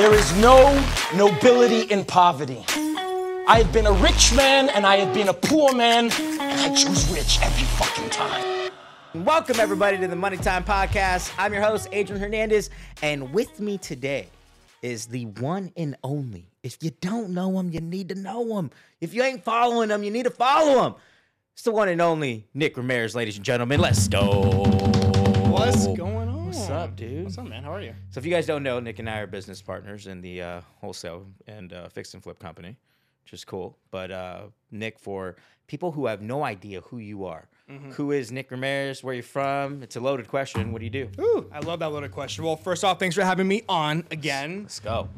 There is no nobility in poverty. I have been a rich man and I have been a poor man, and I choose rich every fucking time. Welcome, everybody, to the Money Time Podcast. I'm your host, Adrian Hernandez, and with me today is the one and only. If you don't know him, you need to know him. If you ain't following him, you need to follow him. It's the one and only Nick Ramirez, ladies and gentlemen. Let's go. What's going on? What's up, dude? What's up, man? How are you? So, if you guys don't know, Nick and I are business partners in the uh, wholesale and uh, fix and flip company, which is cool. But uh, Nick, for people who have no idea who you are, Mm-hmm. who is Nick Ramirez? Where you from? It's a loaded question. What do you do? Ooh, I love that loaded question. Well, first off, thanks for having me on again. Let's go.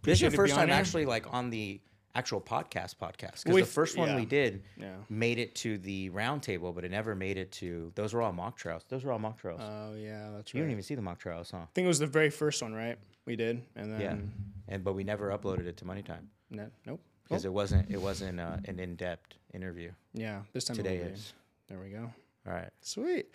This is your first time here. actually like on the actual podcast podcast because the first one we did Yeah. made it to the round table, but it never made it to. Those were all mock trials. Those were all mock trials. Oh yeah, that's right you didn't even see the mock trials, huh? I think it was the very first one, right? We did, and then Yeah. And but we never uploaded it to Money Time no, nope. because it wasn't it wasn't uh, an in depth interview. Yeah, this time Today is. There we go. All right. Sweet.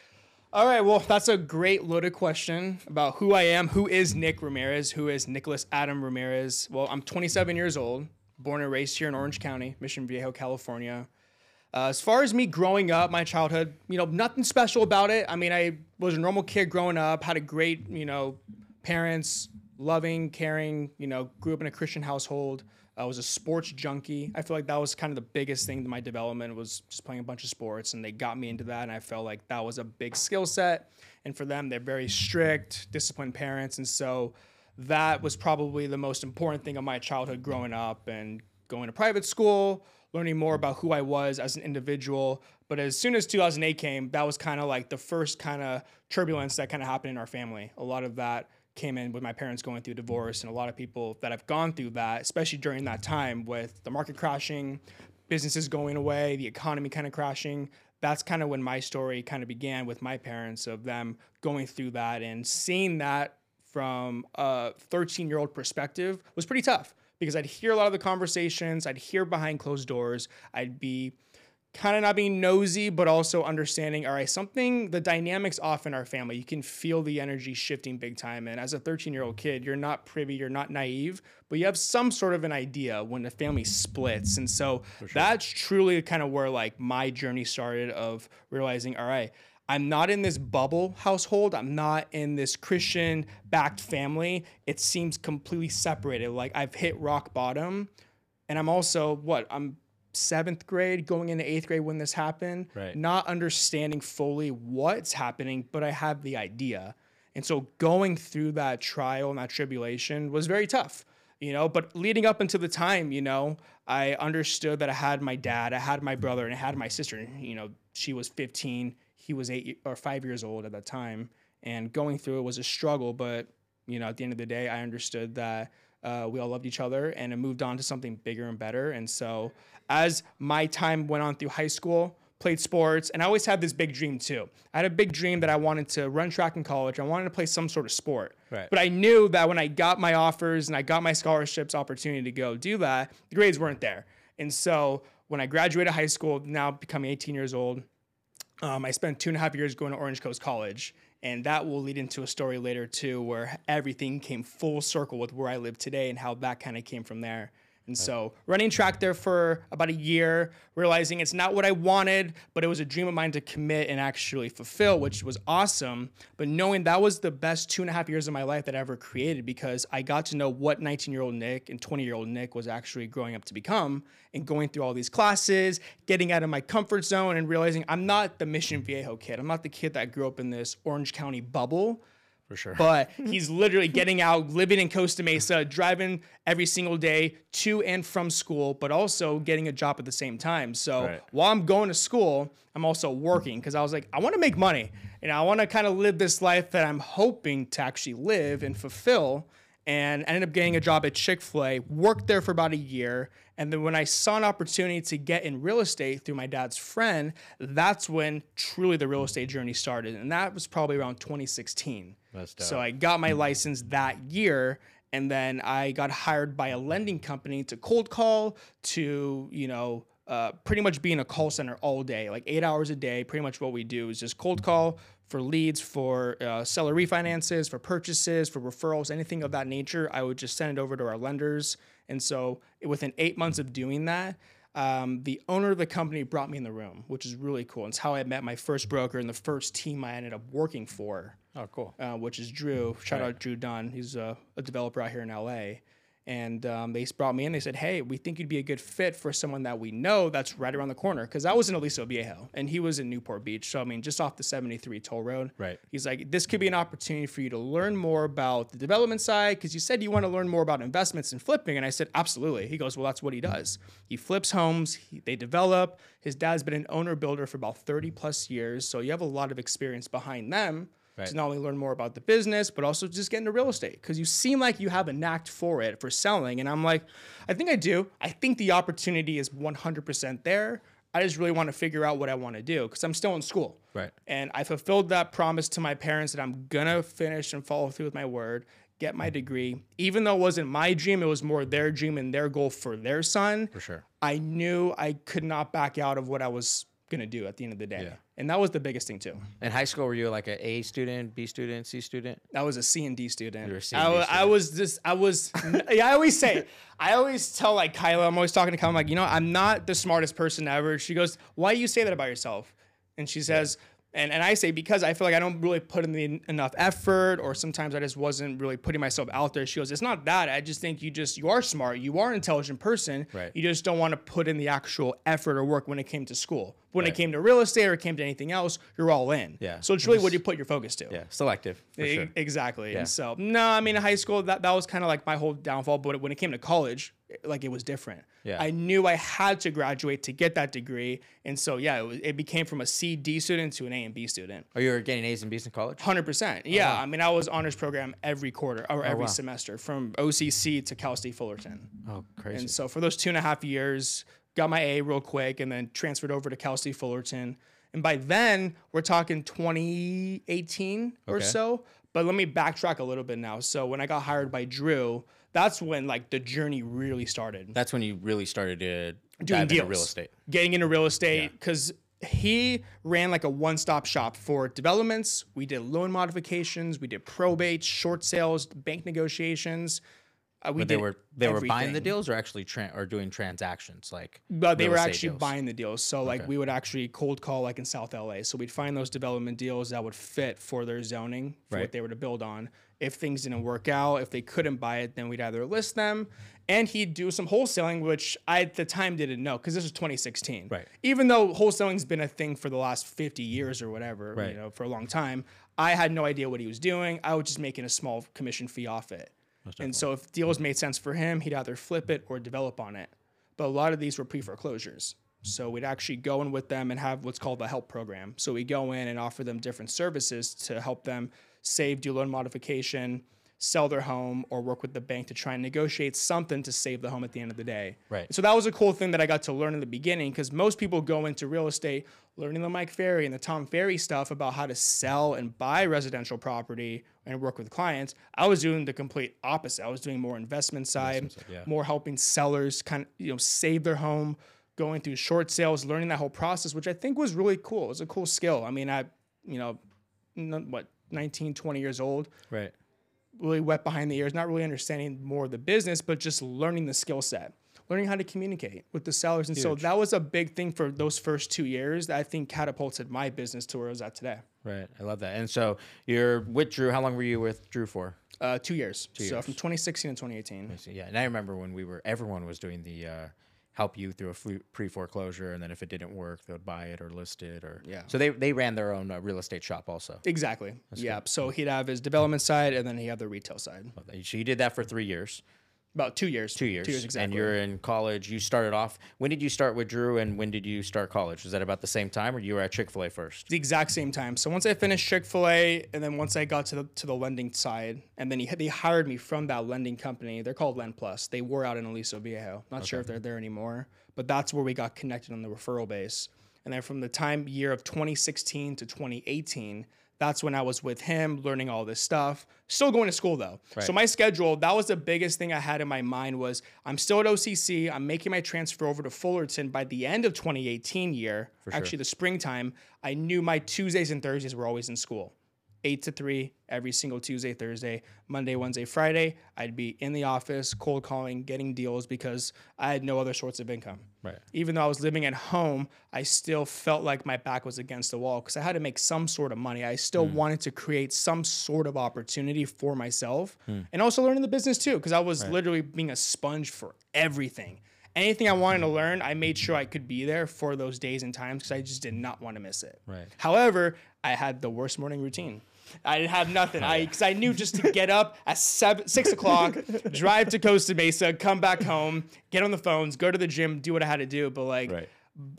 All right, well, that's a great loaded question about who I am. Who is Nick Ramirez? Who is Nicholas Adam Ramirez? Well, I'm 27 years old, born and raised here in Orange County, Mission Viejo, California. Uh, as far as me growing up, my childhood, you know, nothing special about it. I mean, I was a normal kid growing up, had a great, you know, parents, loving, caring, you know, grew up in a Christian household. I was a sports junkie. I feel like that was kind of the biggest thing to my development was just playing a bunch of sports, and they got me into that, and I felt like that was a big skill set. And for them, they're very strict, disciplined parents, and so that was probably the most important thing of my childhood growing up and going to private school, learning more about who I was as an individual. But as soon as 2008 came, that was kind of like the first kind of turbulence that kind of happened in our family. A lot of that came in with my parents going through divorce, and a lot of people that have gone through that, especially during that time with the market crashing, businesses going away, the economy kind of crashing. That's kind of when my story kind of began with my parents of them going through that and seeing that from a 13 year old perspective was pretty tough because I'd hear a lot of the conversations, I'd hear behind closed doors, I'd be kind of not being nosy, but also understanding, all right, something, the dynamics off in our family. You can feel the energy shifting big time. And as a 13 year old kid, you're not privy, you're not naive, but you have some sort of an idea when the family splits. And so that's truly kind of where like my journey started of realizing, all right, I'm not in this bubble household. I'm not in this Christian backed family. It seems completely separated. Like I've hit rock bottom. And I'm also what? I'm seventh grade going into eighth grade when this happened. Right. Not understanding fully what's happening, but I have the idea. And so going through that trial and that tribulation was very tough, you know. But leading up until the time, you know, I understood that I had my dad, I had my brother, and I had my sister. You know, she was 15, he was eight or five years old at that time. And going through it was a struggle, but you know, at the end of the day, I understood that uh, we all loved each other and it moved on to something bigger and better. And so, as my time went on through high school, played sports, and I always had this big dream too. I had a big dream that I wanted to run track in college. I wanted to play some sort of sport. Right. But I knew that when I got my offers and I got my scholarships opportunity to go do that, the grades weren't there. And so, when I graduated high school, now becoming 18 years old, um, I spent two and a half years going to Orange Coast College, and that will lead into a story later too, where everything came full circle with where I live today and how that kind of came from there. And so, running track there for about a year, realizing it's not what I wanted, but it was a dream of mine to commit and actually fulfill, which was awesome. But knowing that was the best two and a half years of my life that I ever created because I got to know what 19 year old Nick and 20 year old Nick was actually growing up to become and going through all these classes, getting out of my comfort zone, and realizing I'm not the Mission Viejo kid. I'm not the kid that grew up in this Orange County bubble For sure. but he's literally getting out, living in Costa Mesa, driving every single day to and from school, but also getting a job at the same time. So Right. while I'm going to school, I'm also working because I was like, I want to make money. And I want to kind of live this life that I'm hoping to actually live and fulfill. And I ended up getting a job at Chick fil A, worked there for about a year. And then when I saw an opportunity to get in real estate through my dad's friend, that's when truly the real estate journey started. And that was probably around 2016. So I got my license that year. And then I got hired by a lending company to cold call, to, you know, uh, pretty much be in a call center all day, like eight hours a day. Pretty much what we do is just cold call for leads, for uh, seller refinances, for purchases, for referrals, anything of that nature. I would just send it over to our lenders. And so within eight months of doing that, um, the owner of the company brought me in the room, which is really cool. It's how I met my first broker and the first team I ended up working for Oh, cool. uh, which is Drew. Shout out Drew Dunn. He's a, a developer out here in LA. And um, they brought me in. They said, "Hey, we think you'd be a good fit for someone that we know that's right around the corner." Because I was in Aliso Viejo, and he was in Newport Beach. So I mean, just off the 73 toll road. Right. He's like, "This could be an opportunity for you to learn more about the development side." Because you said you want to learn more about investments and flipping, and I said, "Absolutely." He goes, "Well, that's what he does. He flips homes. He, they develop. His dad's been an owner builder for about 30 plus years, so you have a lot of experience behind them." Right. to not only learn more about the business, but also just get into real estate because you seem like you have a knack for it for selling. And I'm like, I think I do. I think the opportunity is 100% there. I just really want to figure out what I want to do because I'm still in school. Right. And I fulfilled that promise to my parents that I'm going to finish and follow through with my word, get my degree. Even though it wasn't my dream, it was more their dream and their goal for their son. For sure. I knew I could not back out of what I was going to do at the end of the day. Yeah. And that was the biggest thing, too. In high school, were you like an A student, B student, C student? I was a C and D student. were a C I and D wa- I was just, I was, yeah, I always say, I always tell like Kyla, I'm always talking to Kyla, I'm like, you know, I'm not the smartest person ever. She goes, why do you say that about yourself? And she says, and, and I say, because I feel like I don't really put in the enough effort, or sometimes I just wasn't really putting myself out there. She goes, it's not that. I just think you just, you are smart. You are an intelligent person. Right. You just don't want to put in the actual effort or work when it came to school. When it came to real estate or it came to anything else, you're all in. Yeah. So it's really what you put your focus to. Yeah, selective. For E- sure. Exactly. Yeah. And so, no, I mean, in high school, that, that was kind of like my whole downfall. But when it came to college, like it was different. Yeah. I knew I had to graduate to get that degree. And so, yeah, it, was, it became from a C, D student to an A and B student. Oh, you were getting A's and B's in college? 100%. Yeah. I mean, I was honors program every quarter or oh, every wow. semester from OCC to Cal State Fullerton. Oh, crazy. And so for those two and a half years, got my A real quick and then transferred over to Cal State Fullerton. And by then, we're talking 2018 or so. But let me backtrack a little bit now. So when I got hired by Drew, that's when like the journey really started. That's when you really started to Doing dive deals, into real estate. getting into real estate because he ran like a one-stop shop for developments. We did loan modifications, we did probate, short sales, bank negotiations. Uh, we But they were they were buying the deals or actually tran or doing transactions like. But they were actually deals? buying the deals. So like we would actually cold call like in South LA. So we'd find those development deals that would fit for their zoning for Right. what they were to build on. If things didn't work out, if they couldn't buy it, then we'd either list them and he'd do some wholesaling, which I at the time didn't know because this was 2016. Right. Even though wholesaling's been a thing for the last 50 years or whatever, Right. you know, for a long time, I had no idea what he was doing. I was just making a small commission fee off it. And so if deals made sense for him, he'd either flip it or develop on it. But a lot of these were pre-foreclosures. So we'd actually go in with them and have what's called the help program. So we go in and offer them different services to help them save, do loan modification, sell their home, or work with the bank to try and negotiate something to save the home at the end of the day. Right. So that was a cool thing that I got to learn in the beginning because most people go into real estate learning the Mike Ferry and the Tom Ferry stuff about how to sell and buy residential property and work with clients. I was doing the complete opposite. I was doing more investment side, yeah. more helping sellers kind of you know save their home, going through short sales, learning that whole process, which I think was really cool. It was a cool skill. I mean, I you know, what 19, 20 years old Right. really wet behind the ears, not really understanding more of the business, but just learning the skill set, learning how to communicate with the sellers. And so that was a big thing for those first two years that I think catapulted my business to where it's at today. Right. I love that. And so you're with Drew. How long were you with Drew for? Uh, two years. so years. from 2016 to 2018. Yeah, and I remember when we were, everyone was doing the uh, help you through a pre foreclosure, and then if it didn't work, they would buy it or list it, or Yeah. So they they ran their own uh, real estate shop also. Exactly. yeah. So he'd have his development side and then he had the retail side. So you did that for three years, About two years. two years, Two years exactly. and you're in college. You started off. When did you start with Drew, and when did you start college? Was that about the same time, or you were at Chick Fil A first? the exact same time. So once I finished Chick Fil A, and then once I got to the to the lending side, and then he, they hired me from that lending company. They're called Lend Plus. They were out in Aliso Viejo. Not sure if they're there anymore, but that's where we got connected on the referral base. And then from the time year of 2016 to 2018, That's when I was with him, learning all this stuff. Still going to school though. So my schedule, that was the biggest thing I had in my mind was I'm still at OCC. I'm making my transfer over to Fullerton by the end of 2018 year. Actually, the springtime. I knew my Tuesdays and Thursdays were always in school. Eight to three every single Tuesday, Thursday, Monday, Wednesday, Friday. I'd be in the office, cold calling, getting deals because I had no other sorts of income. Right. Even though I was living at home, I still felt like my back was against the wall because I had to make some sort of money. I still hmm. wanted to create some sort of opportunity for myself hmm. and also learning the business too because I was literally being a sponge for everything. Anything I wanted to hmm. learn, I made sure I could be there for those days and times because I just did not want to miss it. Right. However, I had the worst morning routine. I didn't have nothing. I because I knew just to get up at seven, six o'clock, drive to Costa Mesa, come back home, get on the phones, go to the gym, do what I had to do. But like Right.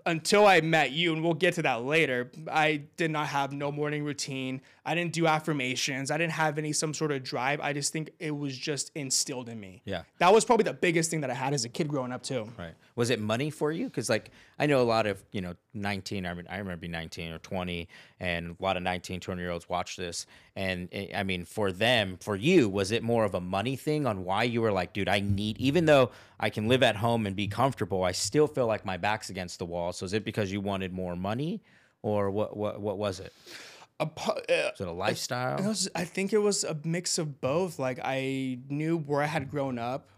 until I met you, and we'll get to that later, I did not have no morning routine. I didn't do affirmations. I didn't have any some sort of drive. I just think it was just instilled in me. Yeah. That was probably the biggest thing that I had as a kid growing up too. Right. Was it money for you? Because like I know a lot of you know 19. I mean I remember being 19 or 20, and a lot of 19, 20 year olds watch this, and eh, I mean for them, for you, was it more of a money thing on why you were like, dude, I need even though I can live at home and be comfortable, I still feel like my back's against the wall. So is it because you wanted more money, or what? What? What was it? A uh, Was it a lifestyle? It was, I think it was a mix of both. Like I knew where I had grown up.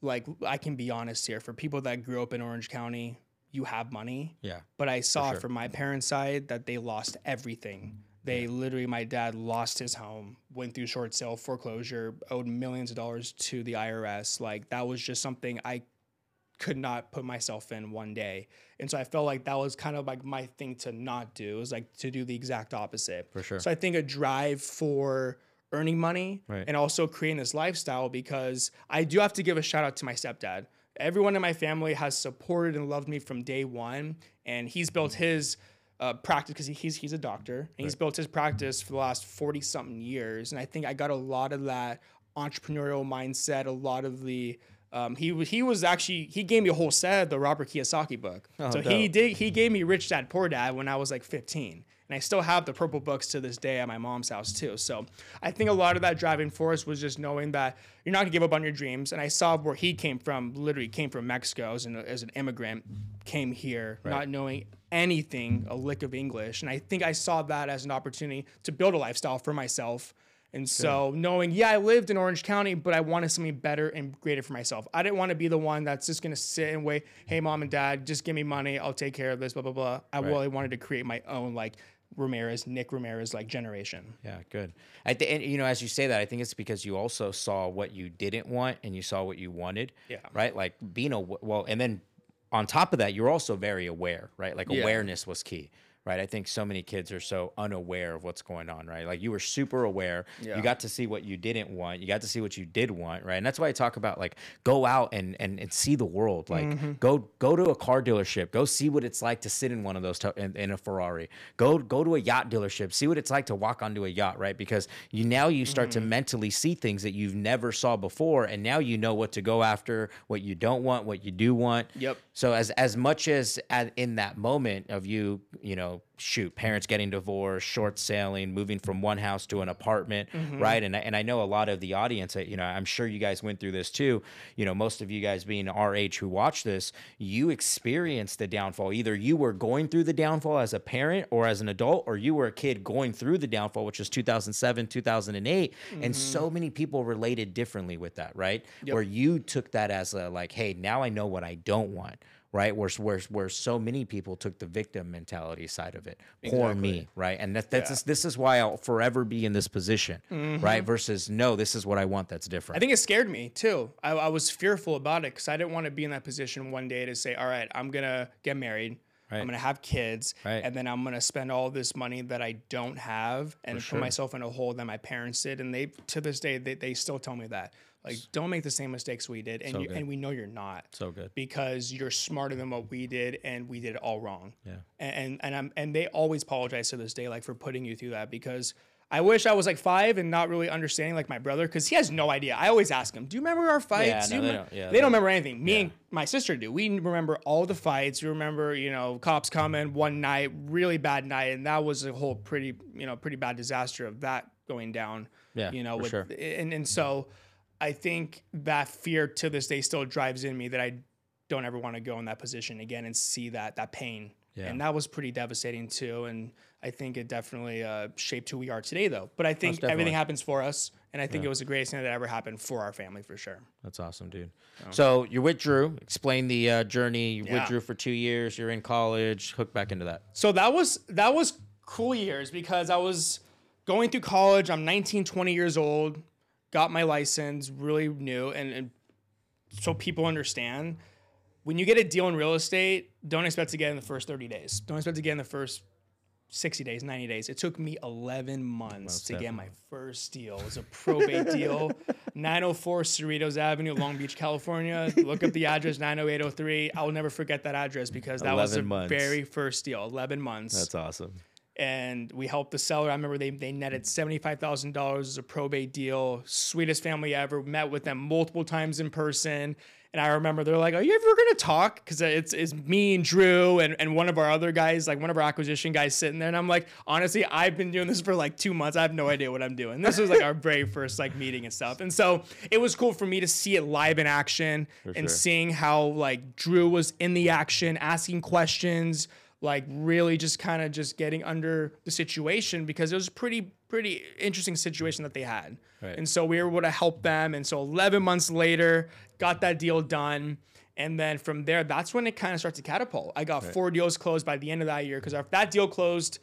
Like I can be honest here, for people that grew up in Orange County, you have money. yeah. But I saw sure. from my parents' side that they lost everything. They literally, my dad lost his home, went through short sale foreclosure, owed millions of dollars to the IRS. Like that was just something I could not put myself in one day. And so I felt like that was kind of like my thing to not do. It was like to do the exact opposite. For sure. So I think a drive for earning money Right. and also creating this lifestyle because I do have to give a shout out to my stepdad. Everyone in my family has supported and loved me from day one, and he's built his uh, practice because he's he's a doctor and he's built his practice for the last forty something years. And I think I got a lot of that entrepreneurial mindset, a lot of the um, he was he was actually he gave me a whole set of the Robert Kiyosaki book. so he did he gave me Rich Dad Poor Dad when I was like 15. And I still have the purple books to this day at my mom's house too. So I think a lot of that driving force was just knowing that you're not gonna give up on your dreams. And I saw where he came from, literally came from Mexico as an, as an immigrant, came here not knowing anything, a lick of English. And I think I saw that as an opportunity to build a lifestyle for myself. And so knowing, yeah, I lived in Orange County, but I wanted something better and greater for myself. I didn't want to be the one that's just gonna sit and wait, hey mom and dad, just give me money, I'll take care of this, blah blah blah. I really wanted to create my own like Ramirez, Nick Ramirez like generation. Yeah, good. I th- and you know, as you say that, I think it's because you also saw what you didn't want and you saw what you wanted. Yeah. Right. Like being a well, and then on top of that, you're also very aware. Right. Like Yeah. awareness was key. Right. I think so many kids are so unaware of what's going on. Right. Like you were super aware. Yeah. You got to see what you didn't want. You got to see what you did want. Right. And that's why I talk about like go out and and, and see the world. Like Mm-hmm. go go to a car dealership. Go see what it's like to sit in one of those to- in, in a Ferrari. Go go to a yacht dealership. See what it's like to walk onto a yacht. Right. Because you now you start Mm-hmm. to mentally see things that you've never saw before, and now you know what to go after, what you don't want, what you do want. Yep. So as as much as at, in that moment of you, you know, shoot, parents getting divorced, short sailing, moving from one house to an apartment, Mm-hmm. right? And I- and I know a lot of the audience, uh, you know, I'm sure you guys went through this too. You know, most of you guys being our age who watch this, you experienced the downfall. Either you were going through the downfall as a parent or as an adult, or you were a kid going through the downfall, which was 2007, 2008, and Mm-hmm. so many people related differently with that, right? Where you took that as a like, hey, now I know what I don't want right? Where, where where so many people took the victim mentality side of it. Poor me, right? And that, that's just, this is why I'll forever be in this position, mm-hmm. right? Versus no, this is what I want. That's different. I think it scared me too. I, I was fearful about it because I didn't want to be in that position one day to say, all right, I'm gonna get married. Right. I'm gonna have kids, Right. and then I'm gonna spend all this money that I don't have and put myself in a hole that my parents did. And they, to this day, they, they still tell me that, like, don't make the same mistakes we did, and you, and we know you're not. So good. because you're smarter than what we did, and we did it all wrong. Yeah. And and I'm and they always apologize to this day, like for putting you through that because I wish I was like five and not really understanding like my brother because he has no idea. I always ask him, "Do you remember our fights?" no, you they remem-" don't- yeah, they they- don't remember anything. Me and my sister do. We remember all the fights. We remember, you know, cops coming one night, really bad night, and that was a whole pretty, you know, pretty bad disaster of that going down. Yeah, you know, for with sure. and and so I think that fear to this day still drives in me that I don't ever want to go in that position again and see that that pain. Yeah. And that was pretty devastating too. And I think it definitely uh, shaped who we are today, though. But I think everything happens for us, and I think it was the greatest thing that ever happened for our family for sure. That's awesome, dude. So you're with Drew. Explain the uh, journey. You're Yeah. with Drew for two years. You're in college. Hook back into that. So that was that was cool years because I was going through college. I'm 19, 20 years old. Got my license, really new, and, and so people understand. When you get a deal in real estate, don't expect to get in the first 30 days. Don't expect to get in the first 60 days, 90 days. It took me 11 months to get my first deal. It was a probate deal, 904 Cerritos Avenue, Long Beach, California. Look up the address, 90803. I will never forget that address because that was the months. very first deal, 11 months That's awesome. And we helped the seller. I remember they, they netted $75,000 as a probate deal. Sweetest family ever. Met with them multiple times in person. And I remember they're like, Are you ever going to talk? Because it's, it's me and Drew and, and one of our other guys, like one of our acquisition guys sitting there. And I'm like, Honestly, I've been doing this for like two months. I have no idea what I'm doing. This was like our very first like meeting and stuff. And so it was cool for me to see it live in action and sure. seeing how like Drew was in the action, asking questions like really just kind of just getting under the situation because it was a pretty pretty interesting situation that they had Right. and so we were able to help them and so 11 months later got that deal done and then from there that's when it kind of starts to catapult i got four deals closed by the end of that year because that deal closed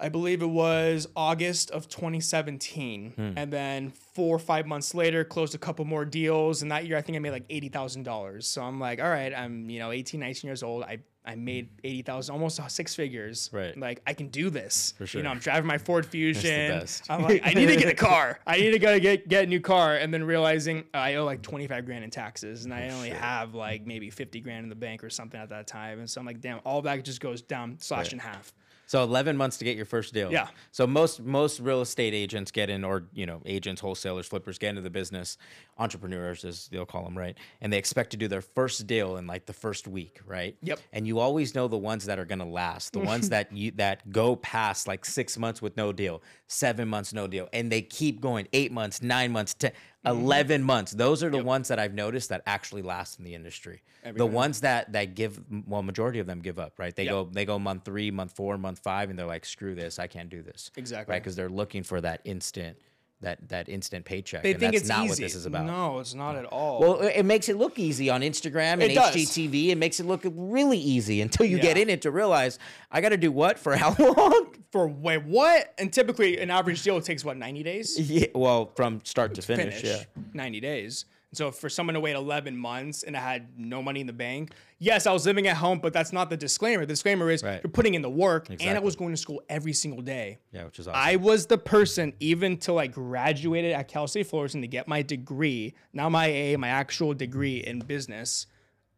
I believe it was August of 2017. Hmm. And then four or five months later, closed a couple more deals. And that year, I think I made like $80,000. So I'm like, all right, I'm, you know, 18, 19 years old. I, I made 80,000, almost six figures. Right. Like, I can do this. For sure. You know, I'm driving my Ford Fusion. best. I'm like, I need to get a car. I need to go get, get a new car. And then realizing I owe like 25 grand in taxes. And I oh, only have like maybe 50 grand in the bank or something at that time. And so I'm like, damn, all that just goes down, slashed in half. So 11 months to get your first deal. Yeah. So most most real estate agents get in, or you know, agents, wholesalers, flippers get into the business, entrepreneurs as they'll call them, right? And they expect to do their first deal in like the first week, right? Yep. And you always know the ones that are gonna last, the ones that you that go past like six months with no deal, seven months no deal, and they keep going eight months, nine months, ten. Mm-hmm. 11 months those are the ones that i've noticed that actually last in the industry the ones that that give well majority of them give up right they Yep. go they go month three month four month five and they're like screw this i can't do this Exactly. right because they're looking for that instant that that instant paycheck They and think that's it's not easy. what this is about No, it's not at all. well it makes it look easy on instagram and It hgtv it makes it look really easy until you get in it to realize i gotta do what for how long for wait, what? And typically, an average deal takes what ninety days. yeah, well from start to finish, Finish yeah ninety days. And so for someone to wait eleven months and I had no money in the bank, yes, I was living at home, but that's not the disclaimer. The disclaimer is Right. you're putting in the work, and I was going to school every single day. yeah which is awesome I was the person, even till I graduated at Cal State Fullerton to get my degree, now my A, my actual degree in business.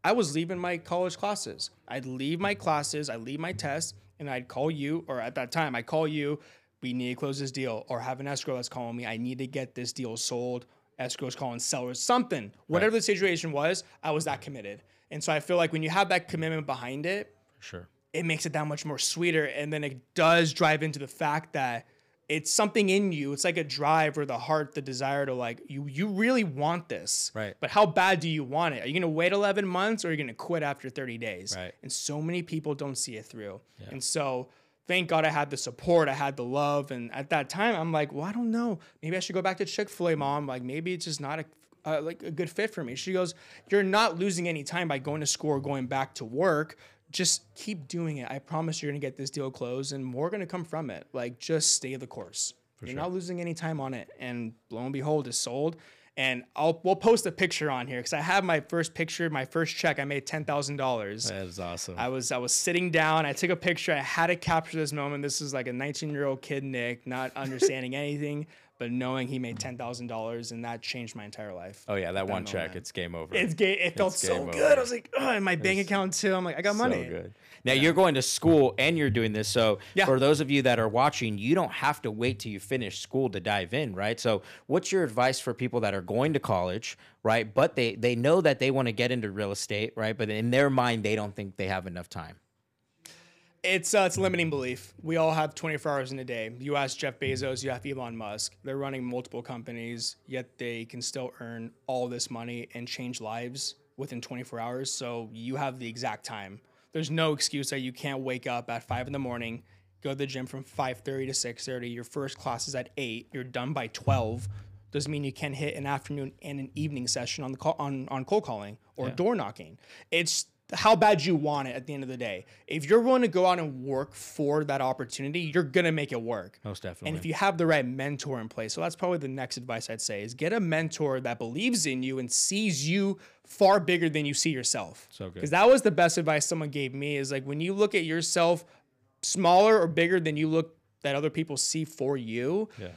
I was leaving my college classes. I'd leave my classes, I'd leave my tests, and I'd call you, or at that time, I'd call you, we need to close this deal, or have an escrow that's calling me, I need to get this deal sold. Escrow's calling sellers, something. Whatever the situation was, I was that committed. And so I feel like when you have that commitment behind it, sure it makes it that much more sweeter. And then it does drive into the fact that it's something in you. It's like a drive or the heart, the desire to like you. You really want this, Right. But how bad do you want it? Are you gonna wait 11 months or are you gonna quit after 30 days? Right. And so many people don't see it through. And so. Thank God I had the support, I had the love, and at that time I'm like, well, I don't know. Maybe I should go back to Chick Fil A, mom. Like maybe it's just not a uh, like a good fit for me. She goes, "You're not losing any time by going to school or going back to work. Just keep doing it. I promise you're gonna get this deal closed, and more gonna come from it. Like just stay the course. you're not losing any time on it. And lo and behold, it's sold. And I'll we'll post a picture on here because I have my first picture, my first check. I made ten thousand dollars. that is awesome I was I was sitting down. I took a picture. I had to capture this moment. This is like a 19 year old kid, Nick, not understanding anything. But knowing he made ten thousand dollars and that changed my entire life. Oh yeah, that one check, it's game over. It's ga- it felt It's so good. over. I was like, oh, in my bank account too. I'm like, I got money. So good. Now you're going to school and you're doing this. So Yeah. for those of you that are watching, you don't have to wait till you finish school to dive in, right? So what's your advice for people that are going to college, right? But they they know that they want to get into real estate, right? But in their mind, they don't think they have enough time. It's uh, it's limiting belief. We all have 24 hours in a day. You ask Jeff Bezos, you have Elon Musk. They're running multiple companies, yet they can still earn all this money and change lives within 24 hours. So you have the exact time. There's no excuse that you can't wake up at five in the morning, go to the gym from 5:30 to 6:30. Your first class is at eight. You're done by 12. Doesn't mean you can't hit an afternoon and an evening session on the call, on on cold calling or door knocking. It's how bad you want it at the end of the day. If you're willing to go out and work for that opportunity, you're gonna make it work. Most definitely. And if you have the right mentor in place, so that's probably the next advice I'd say is get a mentor that believes in you and sees you far bigger than you see yourself. So good. Because that was the best advice someone gave me is like when you look at yourself smaller or bigger than you look that other people see for you, yeah.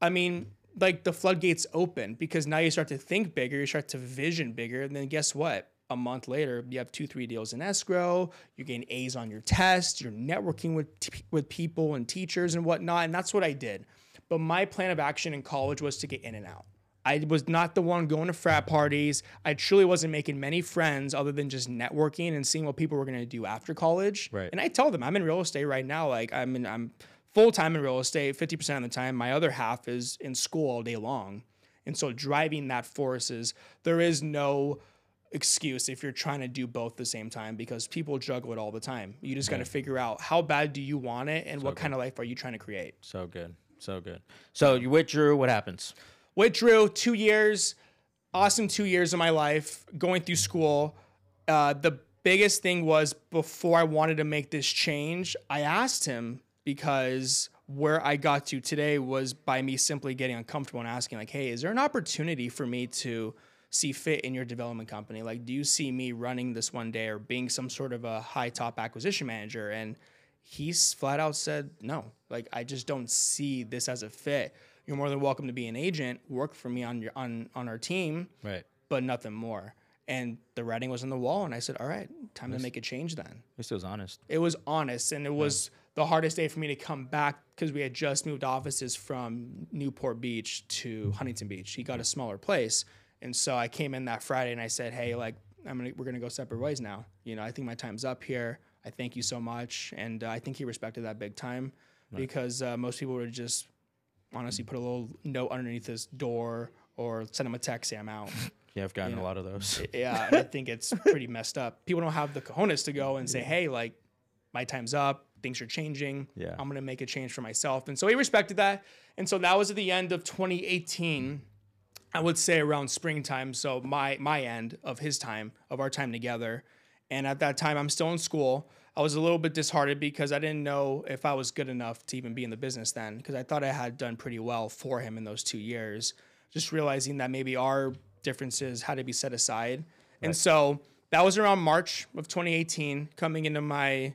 I mean, like the floodgates open because now you start to think bigger, you start to vision bigger, and then guess what? A month later, you have two, three deals in escrow. You gain A's on your test. You're networking with t- with people and teachers and whatnot, and that's what I did. But my plan of action in college was to get in and out. I was not the one going to frat parties. I truly wasn't making many friends other than just networking and seeing what people were going to do after college. Right. And I tell them I'm in real estate right now. Like I'm in, I'm full time in real estate, 50% of the time. My other half is in school all day long. And so driving that force is there is no excuse if you're trying to do both at the same time because people juggle it all the time. You just got to figure out how bad do you want it and what kind of life are you trying to create. So good. So good. So you with Drew, what happens? with Drew, two years, awesome two years of my life going through school. Uh, the biggest thing was before I wanted to make this change, I asked him because where I got to today was by me simply getting uncomfortable and asking, like, hey, is there an opportunity for me to see fit in your development company? Like, do you see me running this one day or being some sort of a high top acquisition manager? And he's flat out said no like i just don't see this as a fit you're more than welcome to be an agent work for me on your on on our team Right. but nothing more and the writing was on the wall and i said all right time to make a change then At least it was honest. it was honest and it was the hardest day for me to come back because we had just moved offices from newport beach to huntington beach he got a smaller place and so i came in that friday and i said hey like i'm gonna we're gonna go separate ways now you know i think my time's up here i thank you so much and uh, i think he respected that big time because uh, most people would just honestly put a little note underneath his door or send him a text say i'm out Yeah, I've gotten a lot of those. yeah, I think it's pretty messed up. People don't have the cojones to go and say, "Hey, like, my time's up. Things are changing. Yeah. I'm gonna make a change for myself." And so he respected that. And so that was at the end of 2018. I would say around springtime. So my my end of his time of our time together. And at that time, I'm still in school. I was a little bit disheartened because I didn't know if I was good enough to even be in the business then, because I thought I had done pretty well for him in those two years. Just realizing that maybe our differences had to be set aside. And so that was around March of 2018, coming into my,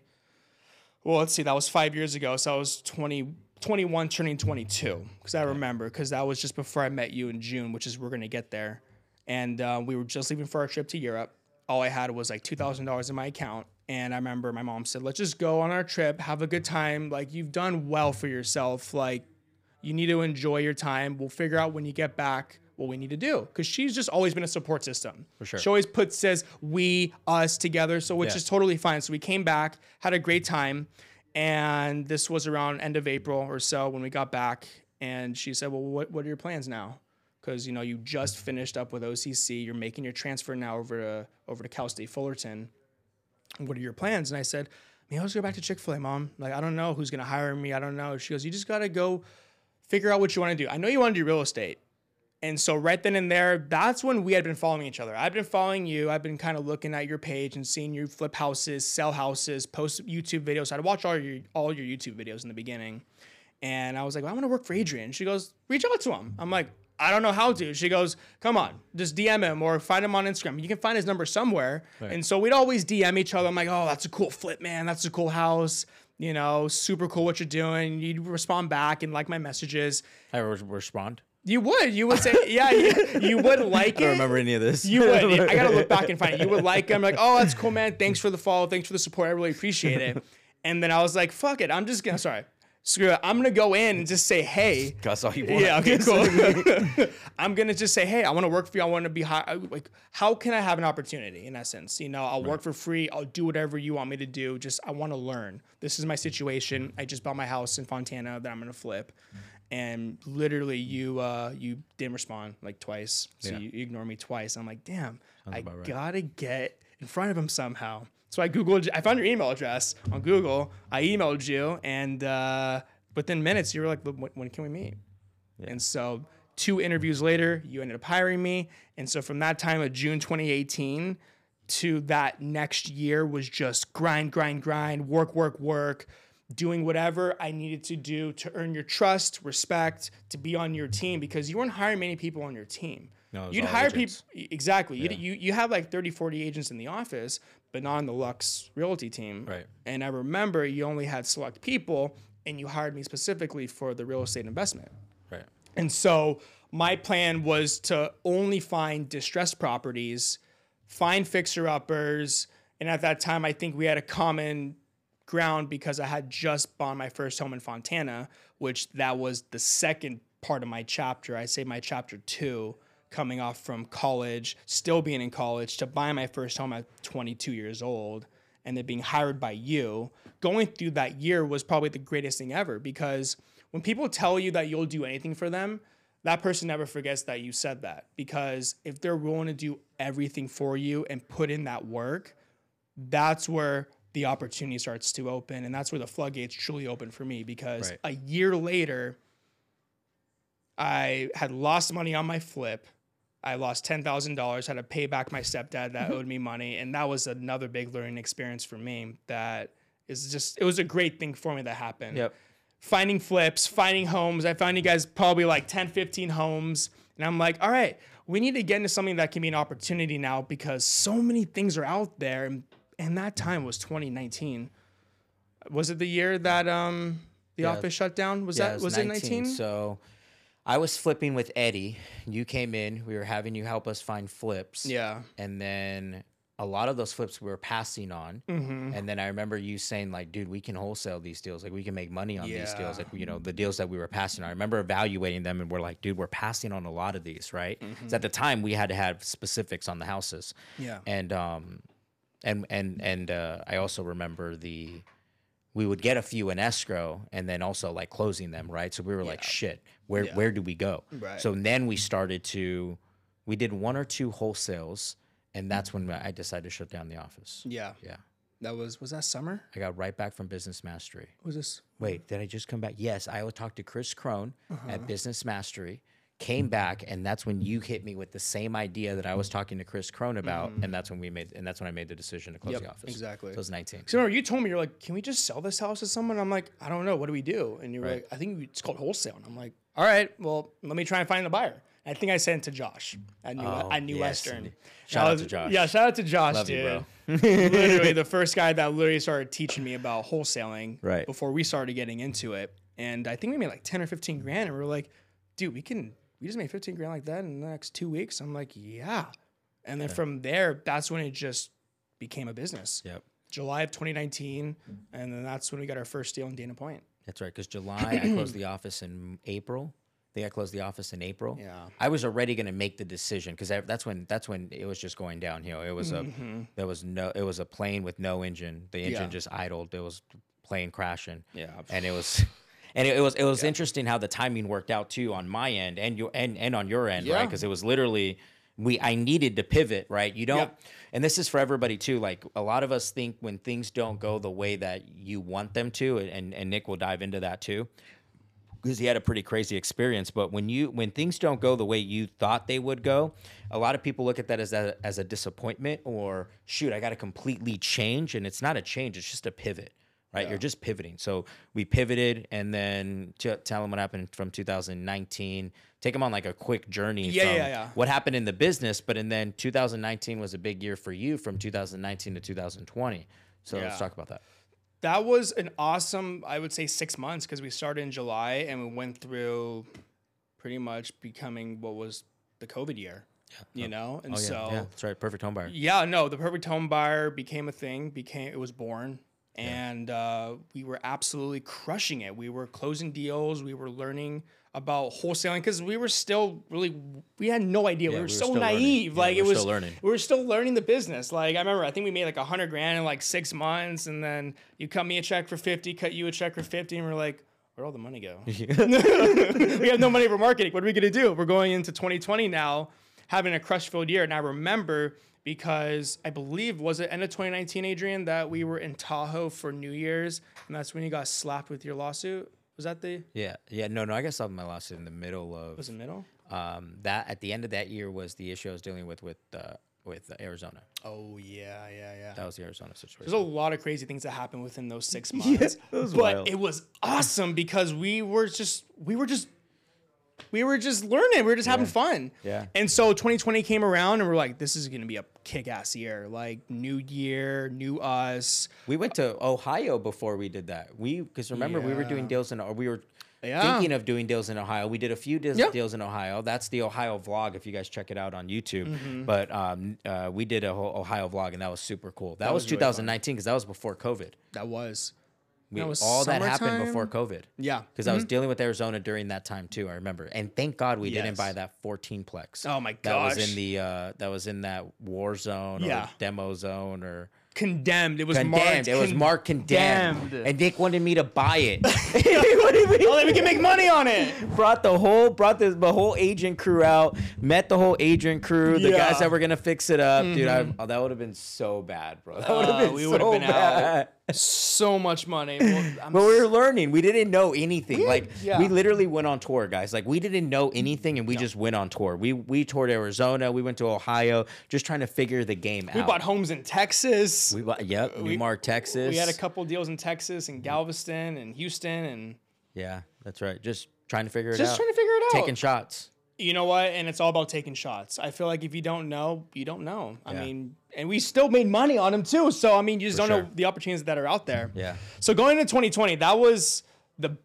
well, let's see, that was five years ago. So I was 20, 21, turning 22, because I remember, because that was just before I met you in June, which is we're going to get there. And uh, we were just leaving for our trip to Europe. All I had was like $2,000 in my account. And I remember my mom said, let's just go on our trip, have a good time. Like, you've done well for yourself. Like, you need to enjoy your time. We'll figure out when you get back what we need to do. Because she's just always been a support system. For sure. She always puts says we, us together. So which Yeah. is totally fine. So we came back, had a great time. And this was around end of April or so when we got back. And she said, Well, what, what are your plans now? Because you know, you just finished up with OCC, you're making your transfer now over to over to Cal State Fullerton what are your plans? And I said, maybe I'll just go back to Chick fil A, mom. Like, I don't know who's to hire me. I don't know. She goes, you just got to go figure out what you want to do. I know you want to do real estate. And so, right then and there, that's when we had been following each other. I've been following you. I've been kind of looking at your page and seeing you flip houses, sell houses, post YouTube videos. I'd watch all your all your YouTube videos in the beginning, and I was like, well, I want to work for Adrian. She goes, reach out to him. I'm like, I don't know how to. She goes, come on, just DM him or find him on Instagram. You can find his number somewhere. And so we'd always DM each other. I'm like, oh, that's a cool flip, man. That's a cool house. You know, super cool what you're doing. You'd respond back and like my messages. I re- respond. You would. You would say, yeah, you, you would like it. I don't remember any of this. You would. I gotta look back and find it. You would like them, like, oh, that's cool, man. Thanks for the follow. Thanks for the support. I really appreciate it. And then I was like, fuck it. I'm just gonna. Sorry, screw it. I'm gonna go in and just say, hey. That's all you want. Yeah. Okay. Cool. I'm gonna just say, hey, I want to work for you. I want to be high. Like, how can I have an opportunity? In essence, you know, I'll work for free. I'll do whatever you want me to do. Just I want to learn. This is my situation. I just bought my house in Fontana that I'm gonna flip. And literally, you uh, you didn't respond like twice. So Yeah. you, you ignore me twice. I'm like, damn, I right. gotta get in front of him somehow. So I googled. I found your email address on Google. I emailed you, and uh, within minutes, you were like, "When, when can we meet?" And so two interviews later, you ended up hiring me. And so from that time of June 2018 to that next year was just grind, grind, grind, work, work, work, doing whatever I needed to do to earn your trust, respect, to be on your team because you weren't hiring many people on your team. No, You'd hire agents. people exactly. You, you you have like 30, 40 agents in the office, but not on the Lux Realty team. Right. And I remember you only had select people and you hired me specifically for the real estate investment. Right. And so my plan was to only find distressed properties, find fixer uppers. And at that time, I think we had a common ground because I had just bought my first home in Fontana, which that was the second part of my chapter. I say my chapter two, coming off from college, still being in college, to buy my first home at 22 years old and then being hired by you. Going through that year was probably the greatest thing ever because when people tell you that you'll do anything for them, that person never forgets that you said that because if they're willing to do everything for you and put in that work, that's where the opportunity starts to open and that's where the floodgates truly open for me because Right. a year later I had lost money on my flip. I lost ten thousand dollars. Had to pay back my stepdad that owed me money, and that was another big learning experience for me. That is just it was a great thing for me that happened. Yep. Finding flips, finding homes. I found you guys probably like 10, 15 homes, and I'm like, all right, we need to get into something that can be an opportunity now because so many things are out there, and, and that time was 2019. Was it the year that um the Yeah. office shut down? Was Yeah, that was it 19? So I was flipping with Eddie. You came in. We were having you help us find flips. yeah. And then a lot of those flips we were passing on. Mm-hmm. And then I remember you saying, like, dude, we can wholesale these deals. Like, we can make money on these deals. Like, you know, the deals that we were passing on. I remember evaluating them and we're like, dude, we're passing on a lot of these, right? 'Cause at the time we had to have specifics on the houses. Mm-hmm. Yeah. And, um, and, and, and, uh, I also remember the, we would get a few in escrow and then also like closing them, right? So we were like, shit, where Yeah. where do we go? Right. So then we started to, we did one or two wholesales, and that's when I decided to shut down the office. Yeah. Yeah, That was was that summer? I got right back from Business Mastery. Was this? Wait, did I just come back? Yes, I would talk to Chris Crone Uh-huh. at Business Mastery. Came back, and that's when you hit me with the same idea that I was talking to Chris Crone about, mm-hmm. and that's when we made, and that's when I made the decision to close. Yep, the office. exactly. So it was nineteen. So remember, you told me you're like, can we just sell this house to someone? I'm like, I don't know. What do we do? And you were Right. like, I think it's called wholesale. And I'm like, all right, well, let me try and find a buyer. I think I sent it to Josh at New, Oh, at New yes, Western. shout That out to Josh. Yeah, shout out to Josh, Love dude. you, bro. literally the first guy that literally started teaching me about wholesaling Right. before we started getting into it. And I think we made like 10 or 15 grand. And we are like, dude, we can, we just made 15 grand like that in the next two weeks. I'm like, yeah. And then from there, that's when it just became a business. Yep. July of 2019. And then that's when we got our first deal in Dana Point. That's right. Because July, I closed the office in April. I think I closed the office in April. Yeah. I was already going to make the decision because that's when that's when it was just going downhill. It was Mm-hmm. a there was no it was a plane with no engine. The engine Yeah. just idled. There was plane crashing. Yeah. and it was. And it, it was it was interesting how the timing worked out too on my end and your and, and on your end, right? Because it was literally we I needed to pivot, right? You don't Yeah. and this is for everybody too. Like a lot of us think when things don't go the way that you want them to, and, and Nick will dive into that too. Because he had a pretty crazy experience, but when you when things don't go the way you thought they would go, a lot of people look at that as a, as a disappointment or shoot, I got to completely change, and it's not a change; it's just a pivot, right? You're just pivoting. So we pivoted, and then to tell them what happened from 2019. Take them on like a quick journey. Yeah, from yeah, yeah. What happened in the business, but and then 2019 was a big year for you from 2019 to 2020. So let's talk about that. that was an awesome, I would say, six months because we started in July and we went through pretty much becoming what was the COVID year. Yeah. You oh. know, and Oh yeah, so yeah, that's right. Perfect home buyer. Yeah, no, the perfect home buyer became a thing. Became it was born, and uh, we were absolutely crushing it. We were closing deals. We were learning about wholesaling because we were still really we had no idea. we were we were so naive. Yeah, like we it was still learning. We were still learning the business. Like I remember, I think we made like a hundred grand in like six months, and then you cut me a check for fifty, cut you a check for fifty, and we're like. Where'd all the money go? we have no money for marketing. What are we gonna do? We're going into 2020 now, having a crush filled year. And I remember because I believe was it end of 2019, Adrian, that we were in Tahoe for New Year's, and that's when you got slapped with your lawsuit. Was that the Yeah, yeah. No, no. I guess got slapped with my lawsuit in the middle of was it middle? um, that. At the end of that year was the issue I was dealing with with uh, with Arizona. Oh yeah, yeah, yeah. That was the Arizona situation. There's a lot of crazy things that happened within those six months. was but wild. it was awesome because we were just we were just we were just learning. We were just having fun. Yeah. And so 2020 came around and we're like, this is gonna be a kick ass year. Like new year, new us. We went to Ohio before we did that. We because remember we were doing deals in or we were Yeah. thinking of doing deals in Ohio. We did a few deals, Yeah. deals in Ohio. That's the Ohio vlog if you guys check it out on YouTube. Mm-hmm. But um, uh, we did a whole Ohio vlog and that was super cool. That, was, was really 2019 because that was before COVID. That was. We, That all that happened before COVID. Yeah. Because I was dealing with Arizona during that time too. I remember, and thank God we Yes. didn't buy that 14 plex. Oh my god. That was in the uh, that was in that war zone Yeah. or demo zone or Condemned. It was condemned. marked. it was marked condemned. condemned. And Nick wanted me to buy it. oh, then we can make money on it. brought the whole brought the, the whole agent crew out. Met the whole agent crew. The Yeah. guys that were gonna fix it up, dude. I, oh, that would have been so bad, bro. That would have Uh, been we so been out. So much money. Well, But we were learning. We didn't know anything. like yeah. we literally went on tour, guys. Like we didn't know anything, and we just went on tour. We we toured Arizona. We went to Ohio, just trying to figure the game we out. We bought homes in Texas. We bought. Yep. we- Newmark, Texas. We had a couple deals in Texas and Galveston and Houston and Yeah, that's right. Just trying to figure it just out. trying to figure it out. Taking shots. you know what? And it's all about taking shots. I feel like if you don't know, you don't know. I mean, and we still made money on them too. So I mean, you just For don't know the opportunities that are out there. Yeah. So going into 2020, that was the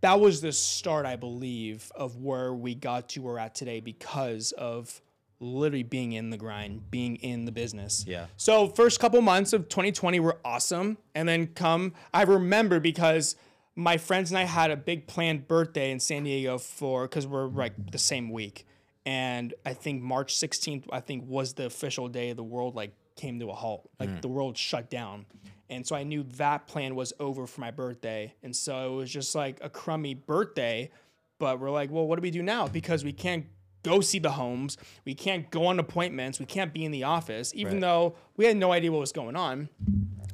that was the start, I believe, of where we got to where we're at today because of literally being in the grind, being in the business. Yeah. So first couple months of 2020 were awesome, and then come I remember because my friends and I had a big planned birthday in San Diego for because we're like the same week, and I think March 16th I think was the official day the world like came to a halt, like mm. the world shut down. And so I knew that plan was over for my birthday. And so it was just like a crummy birthday. But we're like, well, what do we do now? Because we can't go see the homes. We can't go on appointments. We can't be in the office, even Right. though we had no idea what was going on.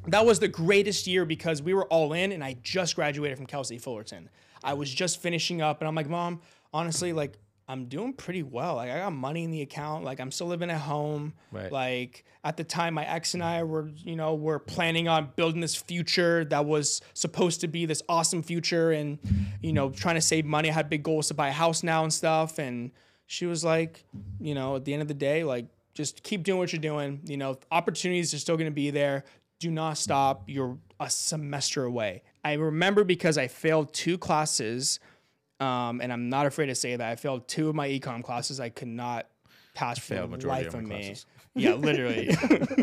That was the greatest year because we were all in and I just graduated from Cal State Fullerton. I was just finishing up and I'm like, Mom, honestly, like, I'm doing pretty well. Like I got money in the account. Like I'm still living at home. Right. Like at the time, my ex and I were, you know, were planning on building this future that was supposed to be this awesome future, and you know, trying to save money. I had big goals to buy a house now and stuff. And she was like, you know, at the end of the day, like just keep doing what you're doing. You know, opportunities are still going to be there. Do not stop. You're a semester away. I remember because I failed two classes um, and I'm not afraid to say that I failed two of my econ classes. I could not pass for the majority life of of my me. classes. Yeah, literally.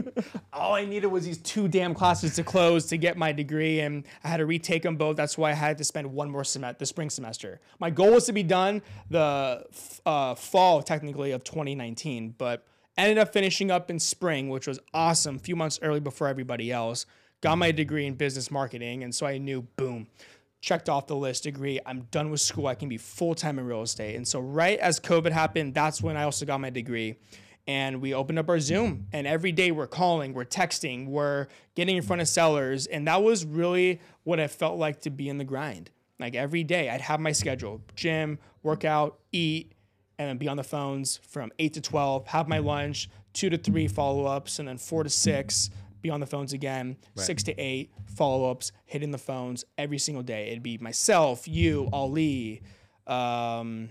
All I needed was these two damn classes to close to get my degree, and I had to retake them both. That's why I had to spend one more semester, the spring semester. My goal was to be done the uh, fall, technically, of 2019, but ended up finishing up in spring, which was awesome. A few months early before everybody else. Got my degree in business marketing, and so I knew, boom, checked off the list degree. I'm done with school. I can be full time in real estate. And so, right as COVID happened, that's when I also got my degree. And we opened up our Zoom, and every day we're calling, we're texting, we're getting in front of sellers. And that was really what it felt like to be in the grind. Like every day, I'd have my schedule gym, workout, eat, and then be on the phones from 8 to 12, have my lunch, 2 to 3 follow ups, and then 4 to 6, be on the phones again, 6 to 8 follow ups, hitting the phones every single day. It'd be myself, you, Ali, um,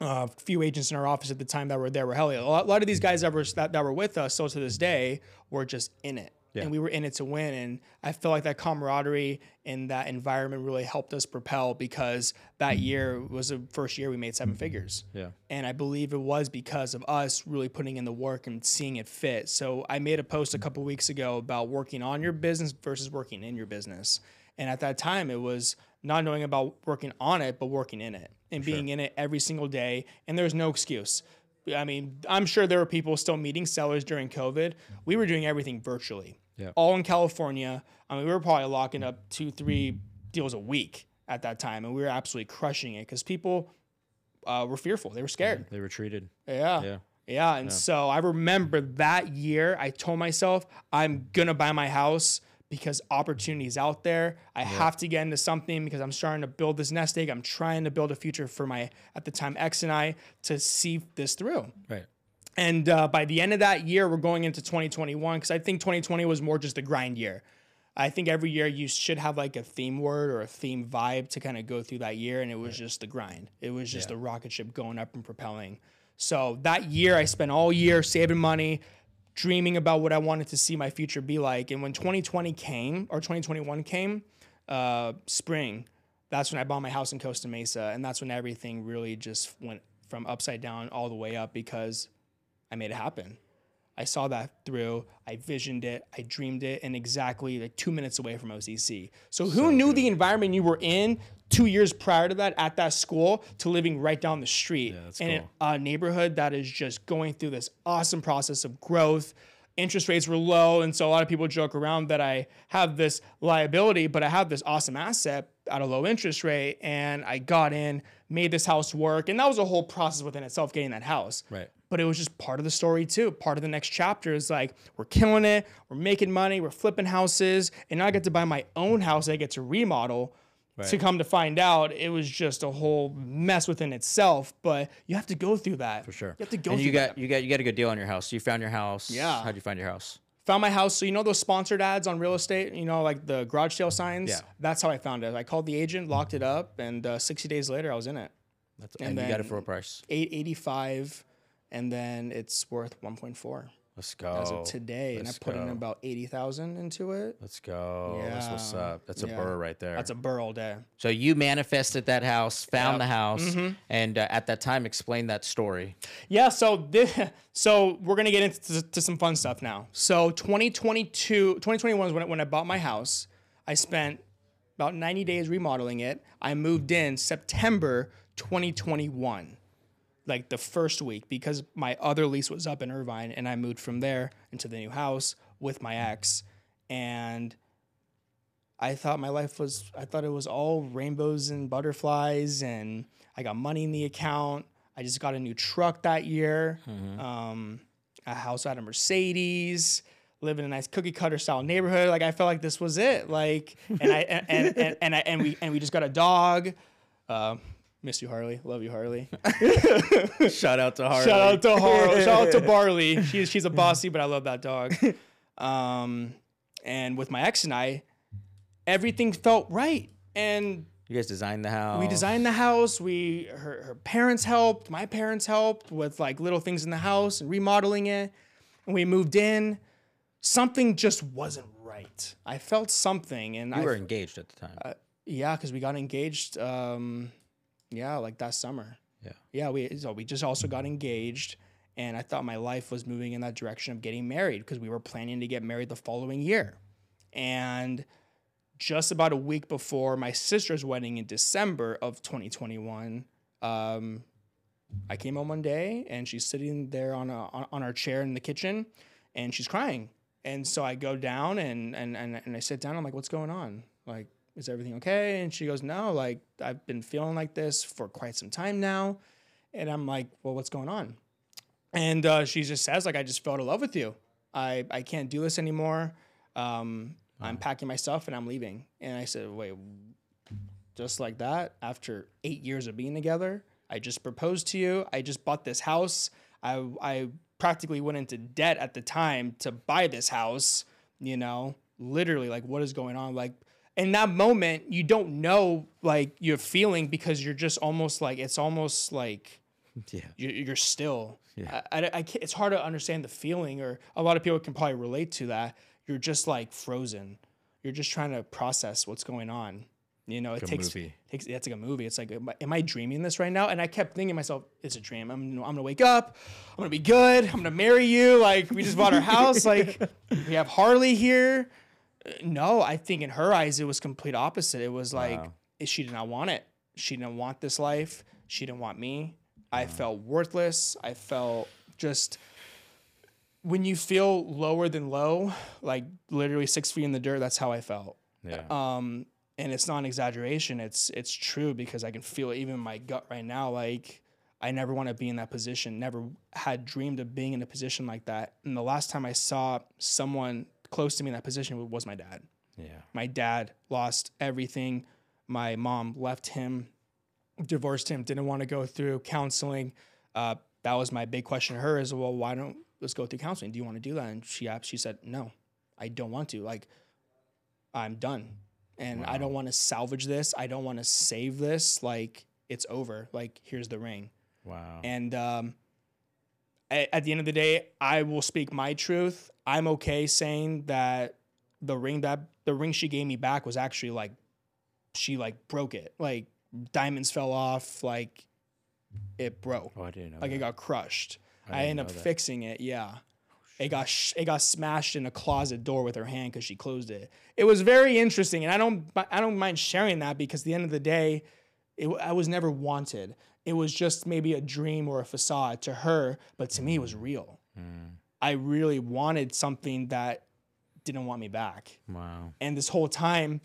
a few agents in our office at the time that were there were hell yeah. A lot, a lot of these guys that were that, that were with us still to this day were just in it. And we were in it to win. And I feel like that camaraderie and that environment really helped us propel because that mm-hmm. year was the first year we made seven mm-hmm. figures. Yeah. And I believe it was because of us really putting in the work and seeing it fit. So I made a post a mm-hmm. couple weeks ago about working on your business versus working in your business. And at that time, it was not knowing about working on it, but working in it and being in it every single day. And there's no excuse. I mean, I'm sure there were people still meeting sellers during COVID. We were doing everything virtually, Yeah. all in California. I mean, we were probably locking up two, three deals a week at that time, and we were absolutely crushing it because people uh, were fearful. They were scared. They retreated. Yeah. Yeah. Yeah. And so I remember that year, I told myself, I'm going to buy my house because opportunity's out there. I have to get into something because I'm starting to build this nest egg. I'm trying to build a future for my, at the time, ex and I to see this through. Right. And uh, by the end of that year, we're going into 2021 because I think 2020 was more just a grind year. I think every year you should have like a theme word or a theme vibe to kind of go through that year. And it was just the grind. It was just a rocket ship going up and propelling. So that year, I spent all year saving money, dreaming about what I wanted to see my future be like. And when 2020 came or 2021 came, uh, spring, that's when I bought my house in Costa Mesa. And that's when everything really just went from upside down all the way up because I made it happen. I saw that through. I visioned it. I dreamed it, and exactly like two minutes away from OCC. So who knew the environment you were in two years prior to that at that school to living right down the street that's in cool. a neighborhood that is just going through this awesome process of growth. Interest rates were low, and so a lot of people joke around that I have this liability, but I have this awesome asset at a low interest rate, and I got in, made this house work, and that was a whole process within itself getting that house Right. But it was just part of the story too. Part of the next chapter is like we're killing it, we're making money, we're flipping houses, and now I get to buy my own house. I get to remodel. To come to find out, it was just a whole mess within itself. But you have to go through that for Sure. You have to go And through you that. got you got you got a good deal on your house. You found your house. Yeah. How'd you find your house? Found my house. So you know those sponsored ads on real estate. You know, like the garage sale signs. Yeah. That's how I found it. I called the agent, locked it up, and uh, 60 days later, I was in it. That's, and, And you got it for a price. 885, and then it's worth 1.4 Let's go. as of today, and I let's put in about 80,000 into it. Let's go. That's what's Yeah. up. That's a Yeah. BRRRR right there. That's a BRRRR all day. so you manifested that house, found Yep. Mm-hmm. the house, and uh, at that time explained that story. Yeah, so this, so we're gonna get into to some fun stuff now. So 2022, 2021 is when, I- when I bought my house. I spent about 90 days remodeling it. I moved in September 2021, like the first week, because my other lease was up in Irvine, and I moved from there into the new house with my ex, and I thought my life was, I thought it was all rainbows and butterflies, and I got money in the account. I just got a new truck that year, um, a house out of Mercedes, live in a nice cookie cutter style neighborhood. Like I felt like this was it. Like, and I and and, and, and, I, and we and we just got a dog. Uh, miss you, Harley. Love you, Harley. Shout out to Harley. Shout out to Harley. shout out to Barley. She's she's a bossy, but I love that dog. Um, and with my ex and I, everything felt right. And You guys designed the house. we designed the house. We her, her parents helped. My parents helped with like little things in the house and remodeling it. And we moved in. Something just wasn't right. I felt something, and You I were engaged at the time. yeah, because we got engaged. Um, yeah, like that summer. yeah. Yeah, we so we just also got engaged, and I thought my life was moving in that direction of getting married because we were planning to get married the following year, and just about a week before my sister's wedding in December of 2021, um, I came home one day and she's sitting there on a on, on our chair in the kitchen, and she's crying, and so I go down and and and, and I sit down. I'm like, what's going on? Like, is everything okay? And she goes, no, like I've been feeling like this for quite some time now. And I'm like, well, what's going on? And uh, she just says, like, I just fell in love with you. I, I can't do this anymore. Um, I'm packing my stuff and I'm leaving. And I said, wait, just like that, after eight years of being together, I just proposed to you. I just bought this house. I, I practically went into debt at the time to buy this house, you know, literally, like, what is going on? Like, in that moment, you don't know, like, you're feeling because you're just almost like, it's almost like, Yeah. you- you're still. I, I, I can't, it's hard to understand the feeling, or a lot of people can probably relate to that. you're just like frozen. You're just trying to process what's going on. You know, it a takes movie. takes yeah, it's like a movie. It's like, am I, am I dreaming this right now? And I kept thinking to myself, it's a dream. I'm, I'm gonna wake up. I'm gonna be good. I'm gonna marry you. Like we just bought our house. Like we have Harley here. No, I think in her eyes it was complete opposite. It was like Wow. she did not want it. She didn't want this life. She didn't want me. I felt worthless. I felt just when you feel lower than low, like literally six feet in the dirt. That's how I felt Yeah. um and it's not an exaggeration it's it's true because i can feel it even in my gut right now like i never want to be in that position never had dreamed of being in a position like that and the last time i saw someone close to me in that position was my dad. Yeah. my dad lost everything. My mom left him divorced him didn't want to go through counseling. Uh, that was my big question to her is well why don't let's go through counseling. Do you want to do that? And she she said no i don't want to. Like i'm done. And i don't want to salvage this. I don't want to save this. Like it's over. Like here's the ring. Wow. and um, at the end of the day, I will speak my truth. I'm okay saying that the ring that the ring she gave me back was actually like she like broke it. Like diamonds fell off. Like it broke. oh, I didn't know. Like that. it got crushed. I, didn't ended up that. fixing it. Yeah. Oh, it got sh- it got smashed in a closet door with her hand because she closed it. It was very interesting, and I don't I don't mind sharing that because at the end of the day, it, I was never wanted. It was just maybe a dream or a facade to her, but to me it was real. Mm. I really wanted something that didn't want me back. wow. And this whole time,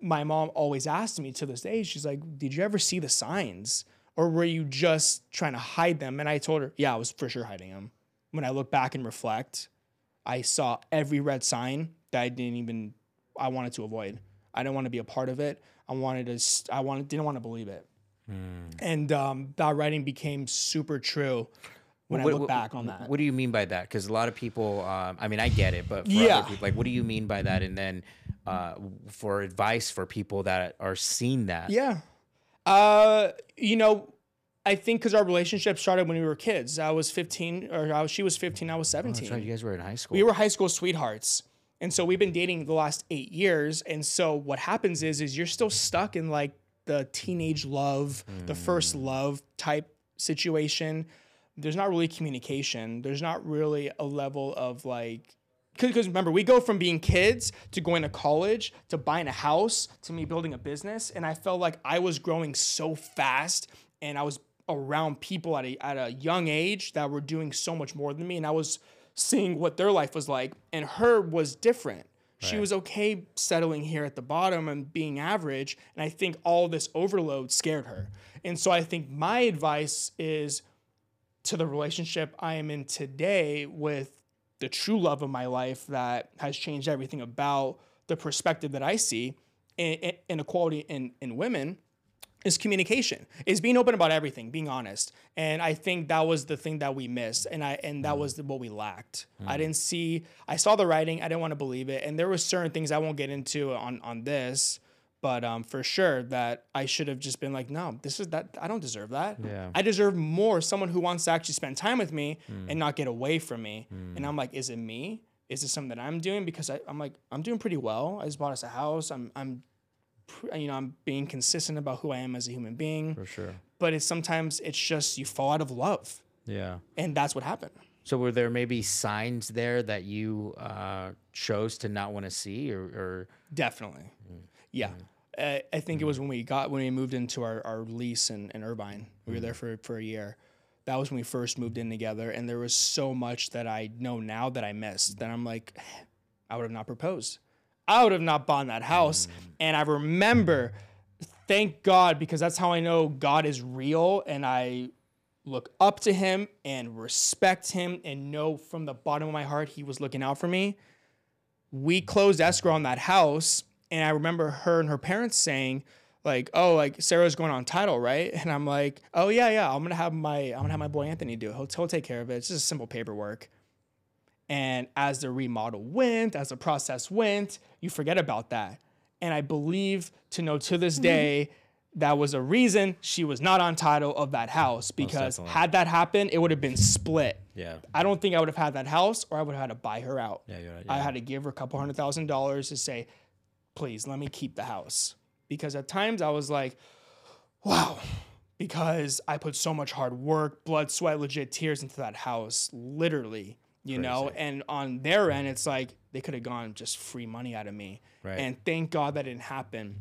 my mom always asked me to this day, she's like, Did you ever see the signs? Or were you just trying to hide them? And I told her, Yeah, I was for sure hiding them. When I look back and reflect, I saw every red sign that I didn't even, I wanted to avoid. I didn't want to be a part of it. I wanted to, I wanted, didn't want to believe it. And um, that writing became super true when I What- look what- back on that. What do you mean by that? Because a lot of people, um, I mean, I get it, but for Yeah. other people, like, what do you mean by that? And then uh, for advice for people that are seeing that, Yeah. Uh, you know, I think because our relationship started when we were kids. I was 15, or I was, she was 15, I was 17. Oh, right. You guys were in high school. we were high school sweethearts. And so we've been dating the last eight years. And so what happens is, is you're still stuck in like the teenage love, the first love type situation. There's not really communication. There's not really a level of like, because remember, we go from being kids to going to college to buying a house to me building a business. And I felt like I was growing so fast and I was around people at a, at a young age that were doing so much more than me. And I was seeing what their life was like. And her was different. She was okay settling here at the bottom and being average. And I think all this overload scared her. And so I think my advice is to the relationship I am in today with the true love of my life that has changed everything about the perspective that I see in, in, inequality in, in women is communication is being open about everything being honest. And i think that was the thing that we missed and i and that mm. was the, what we lacked. Mm. I didn't see i saw the writing i didn't want to believe it and there were certain things i won't get into on on this but um, for sure that i should have just been like no this is that i don't deserve that. Yeah. i deserve more someone who wants to actually spend time with me and not get away from me. And i'm like is it me? Is this something that i'm doing? Because I, i'm like i'm doing pretty well. I just bought us a house. I'm i'm you know i'm being consistent about who i am as a human being. For sure. but it's sometimes it's just you fall out of love. Yeah. and that's what happened. So were there maybe signs there that you uh, chose to not want to see, or, or definitely. Yeah i think it was mm. when we got when we moved into our, our lease in, in irvine. We were there mm. for, for a year. That was when we first moved in together and there was so much that i know now that i missed that i'm like i would have not proposed. I would have not bought that house. Mm. And i remember thank god because that's how i know god is real and i look up to him and respect him and know from the bottom of my heart he was looking out for me. We closed escrow on that house, and I remember her and her parents saying, like, oh, like Sarah's going on title, right? And I'm like, oh yeah, yeah, I'm gonna have my I'm gonna have my boy Anthony do it. He'll, he'll take care of it. It's just simple paperwork. And as the remodel went, as the process went, you forget about that. And I believe to know to this mm-hmm. day that was a reason she was not on title of that house because definitely. had that happened, it would have been split. Yeah. I don't think I would have had that house or I would have had to buy her out. Yeah, you're right, I had to give her a couple hundred thousand dollars to say, please let me keep the house. Because at times I was like, wow, because I put so much hard work, blood, sweat, legit tears into that house, literally, you know? And on their end, it's like they could have gone just free money out of me. Right. And thank God that didn't happen.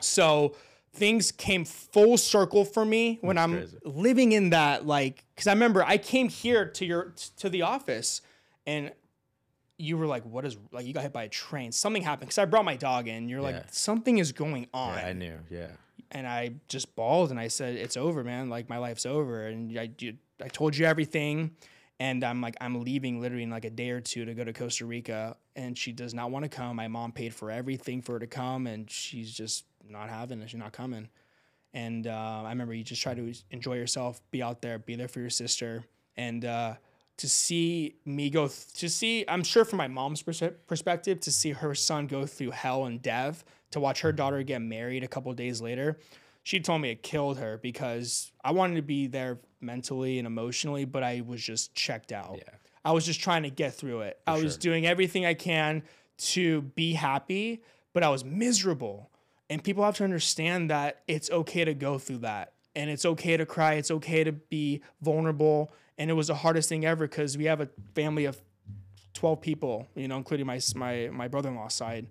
So things came full circle for me when I'm crazy. living in that like because I remember I came here to your to the office and you were like, "What is like?" You got hit by a train. Something happened because I brought my dog in. You're Yeah. like, "Something is going on," Yeah, I knew. Yeah. and I just bawled and I said, "It's over, man. Like my life's over." And I you, I told you everything, and I'm like, I'm leaving literally in like a day or two to go to Costa Rica, and she does not want to come. My mom paid for everything for her to come, and she's just not having it. She's not coming. And uh, I remember you just try to enjoy yourself, be out there, be there for your sister, and uh, to see me go, th- to see, I'm sure from my mom's pers- perspective, to see her son go through hell and death, to watch her daughter get married a couple days later, she told me it killed her because I wanted to be there mentally and emotionally, but I was just checked out. Yeah. I was just trying to get through it. I was doing everything I can to be happy, but I was miserable. And people have to understand that it's okay to go through that. And it's okay to cry. It's okay to be vulnerable. And it was the hardest thing ever because we have a family of 12 people, you know, including my my my brother-in-law side.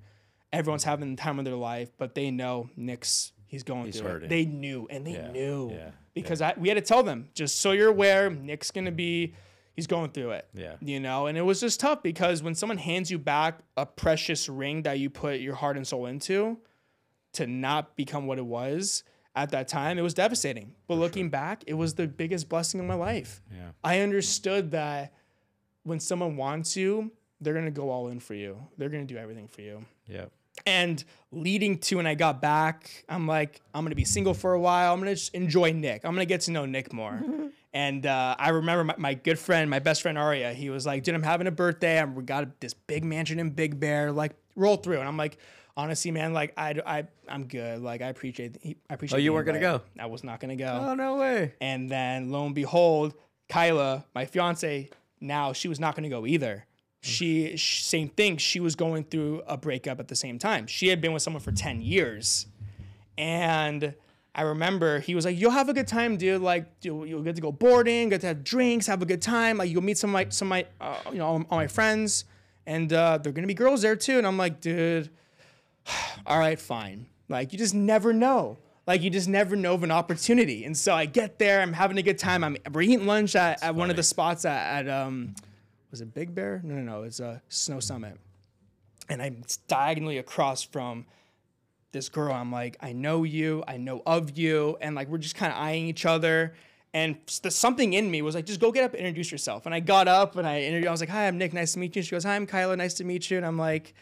Everyone's having the time of their life, but they know Nick's he's going through hurting. it. They knew and they Yeah, knew yeah, because I, we had to tell them just so you're aware, Nick's gonna be he's going through it. Yeah. you know, and it was just tough because when someone hands you back a precious ring that you put your heart and soul into, to not become what it was at that time, it was devastating. But looking back, it was the biggest blessing of my life. Yeah. I understood that when someone wants you, they're gonna go all in for you. They're gonna do everything for you. Yeah. And leading to when I got back, I'm like, I'm gonna be single for a while. I'm gonna just enjoy Nick. I'm gonna get to know Nick more. and uh, I remember my, my good friend, my best friend Aria, he was like, dude, I'm having a birthday. I'm, we got this big mansion in Big Bear. Like, roll through. And I'm like, honestly, man, like, I, I, I'm good. Like, I appreciate, I appreciate. Oh, you weren't gonna go? I was not gonna go. Oh no way. And then lo and behold, Kyla, my fiance, now she was not going to go either. She, sh same thing. She was going through a breakup at the same time. She had been with someone for 10 years. And I remember he was like, You'll have a good time, dude. Like, you'll, you'll get to go boarding, get to have drinks, have a good time. Like, you'll meet some of my, some of my, uh, you know, all, all my friends. And uh, they're going to be girls there too. And I'm like, Dude, all right, fine. Like you just never know. Like you just never know of an opportunity. And so I get there, I'm having a good time. I'm we're eating lunch at, at one of the spots at, at um was it Big Bear? No, no, no. It's a Snow Summit. And I'm diagonally across from this girl. I'm like, I know you, I know of you, and like we're just kind of eyeing each other. And the, something in me was like, just go get up and introduce yourself. And I got up and I interviewed. I was like, Hi, I'm Nick. Nice to meet you. She goes, Hi, I'm Kyla. Nice to meet you. And I'm like,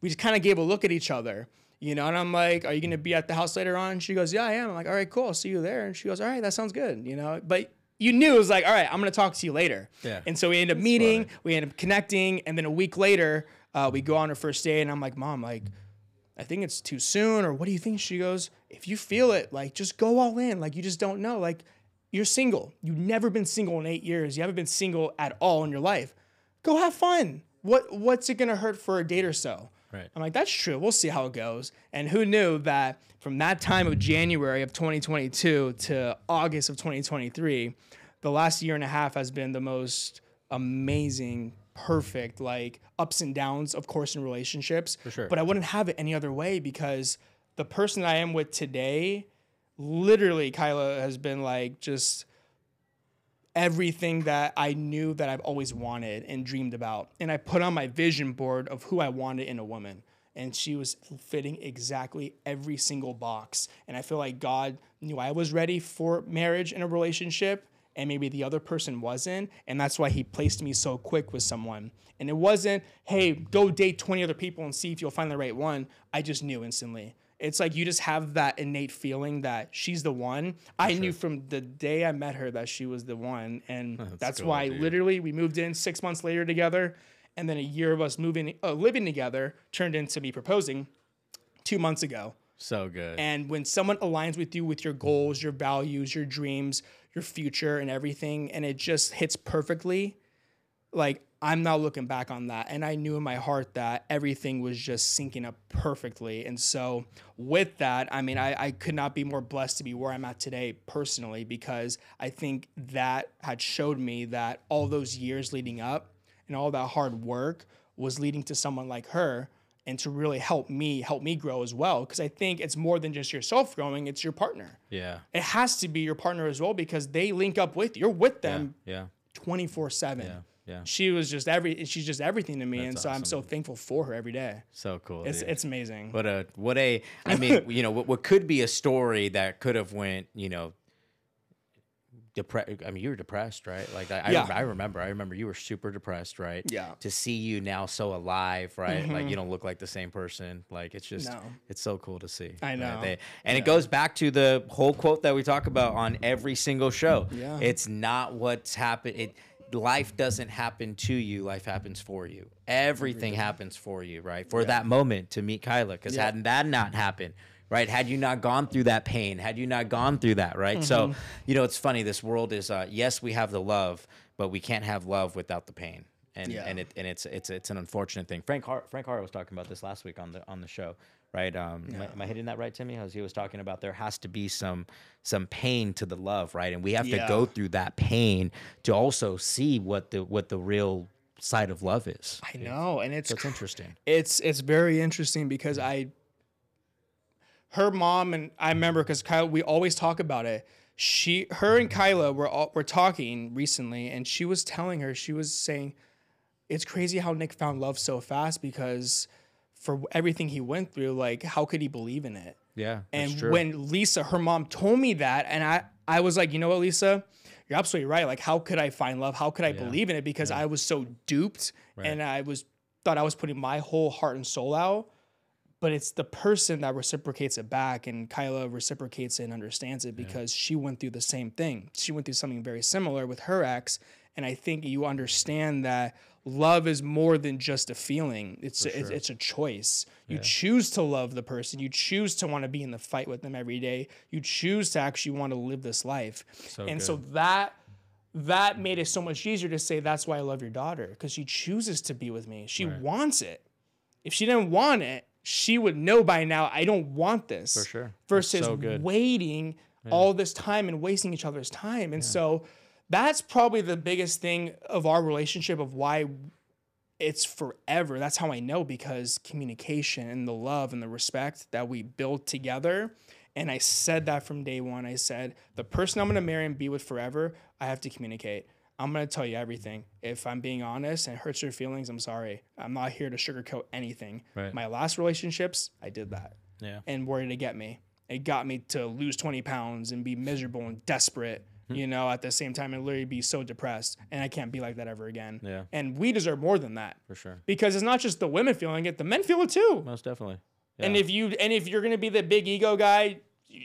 we just kind of gave a look at each other, you know. And I'm like, "Are you gonna be at the house later on?" She goes, "Yeah, I am." I'm like, "All right, cool. I'll see you there." And she goes, "All right, that sounds good," you know. But you knew it was like, "All right, I'm gonna talk to you later." Yeah. And so we end up meeting, we end up connecting, and then a week later, uh, we go on our first date, and I'm like, "Mom, like." I think it's too soon, or what do you think? She goes, if you feel it, like just go all in. Like you just don't know. Like you're single. You've never been single in eight years. You haven't been single at all in your life. Go have fun. What what's it gonna hurt for a date or so? Right. I'm like, that's true. We'll see how it goes. And who knew that from that time of January of 2022 to August of 2023, the last year and a half has been the most amazing, perfect, like ups and downs, of course, in relationships. For sure. But I wouldn't have it any other way because the person I am with today, literally, Kyla has been like just everything that I knew that I've always wanted and dreamed about. And I put on my vision board of who I wanted in a woman. And she was fitting exactly every single box. And I feel like God knew I was ready for marriage and a relationship, and maybe the other person wasn't. And that's why He placed me so quick with someone. And it wasn't, hey, go date 20 other people and see if you'll find the right one. I just knew instantly. It's like you just have that innate feeling that she's the one. I knew from the day I met her that she was the one, and that's, cool, why dude. literally we moved in six months later together, and then a year of us moving, uh, living together turned into me proposing two months ago. So good. And when someone aligns with you with your goals, your values, your dreams, your future, and everything, and it just hits perfectly, like I'm not looking back on that. And I knew in my heart that everything was just syncing up perfectly. And so, with that, I mean, I, I could not be more blessed to be where I'm at today personally, because I think that had showed me that all those years leading up and all that hard work was leading to someone like her and to really help me help me grow as well because i think it's more than just yourself growing it's your partner yeah. it has to be your partner as well because they link up with you you're with them Yeah. 24 7 Yeah. Yeah. she was just every she's just everything to me and That's so i'm so thankful for her every day So cool. it's dude. it's amazing What a what a I mean, you know, what, what could be a story that could have went, you know, depressed. I mean, you were depressed, right? Like I, Yeah. I, I remember, I remember you were super depressed, right? Yeah. To see you now so alive, right? Like mm-hmm. you don't look like the same person. Like it's just, No. it's so cool to see. I right? know. They- and it goes back to the whole quote that we talk about on every single show. Yeah. It's not what's happened. It life doesn't happen to you. Life happens for you. Everything happens for you, right? For that moment to meet Kyla, because Yeah. had that not happened, right? Had you not gone through that pain, had you not gone through that, right? So, Mm-hmm. you know, it's funny. This world is, uh, yes, we have the love, but we can't have love without the pain. And, Yeah. and it and it's it's it's an unfortunate thing. Frank Hart, Frank Hart was talking about this last week on the on the show, right? Um, am, I, am I hitting that right, Timmy? As he was talking about, there has to be some some pain to the love, right? And we have to go through that pain to also see what the what the real side of love is. i know and it's it's interesting. it's it's very interesting because I her mom and I remember because Kyla we always talk about it. She her and Kyla were all, were talking recently and she was telling her she was saying it's crazy how Nick found love so fast because for everything he went through like how could he believe in it? Yeah, And when Lisa, her mom, told me that, and I, I was like, you know what, Lisa, you're absolutely right. Like, how could I find love? How could I believe in it? Because I was so duped, and I was thought I was putting my whole heart and soul out. But it's the person that reciprocates it back, and Kyla reciprocates it and understands it because she went through the same thing. She went through something very similar with her ex, and I think you understand that love is more than just a feeling. It's a, it's, it's a choice. You choose to love the person. You choose to want to be in the fight with them every day. You choose to actually want to live this life. So and so that that made it so much easier to say that's why I love your daughter because she chooses to be with me. She wants it. If she didn't want it, she would know by now I don't want this. For sure. Versus so good. waiting all this time and wasting each other's time. And so that's probably the biggest thing of our relationship of why it's forever. That's how I know because communication and the love and the respect that we build together. And I said that from day one. I said, the person I'm going to marry and be with forever, I have to communicate. I'm going to tell you everything. If I'm being honest and it hurts your feelings, I'm sorry. I'm not here to sugarcoat anything. Right. My last relationships, I did that. Yeah. And where did it get me? It got me to lose 20 pounds and be miserable and desperate. Mm-hmm. you know, at the same time and literally be so depressed. And I can't be like that ever again. Yeah. And we deserve more than that for sure. because it's not just the women feeling it, the men feel it too. Most definitely. And if you and if you're gonna be the big ego guy,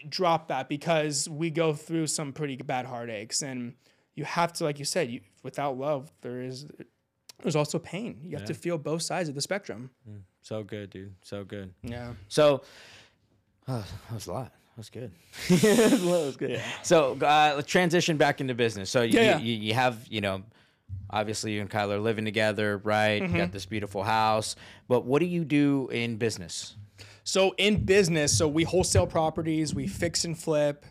drop that because we go through some pretty bad heartaches, and you have to, like you said, you, without love, there is there's also pain. You have to feel both sides of the spectrum. Mm. So good, dude. So good. Yeah. So oh, that was a lot. Was good. that was good. So uh, let's transition back into business. So you, Yeah, yeah. you, you have, you know, obviously you and Kyla are living together, right? Mm-hmm. You got this beautiful house. But what do you do in business? So in business, so we wholesale properties, we fix and flip.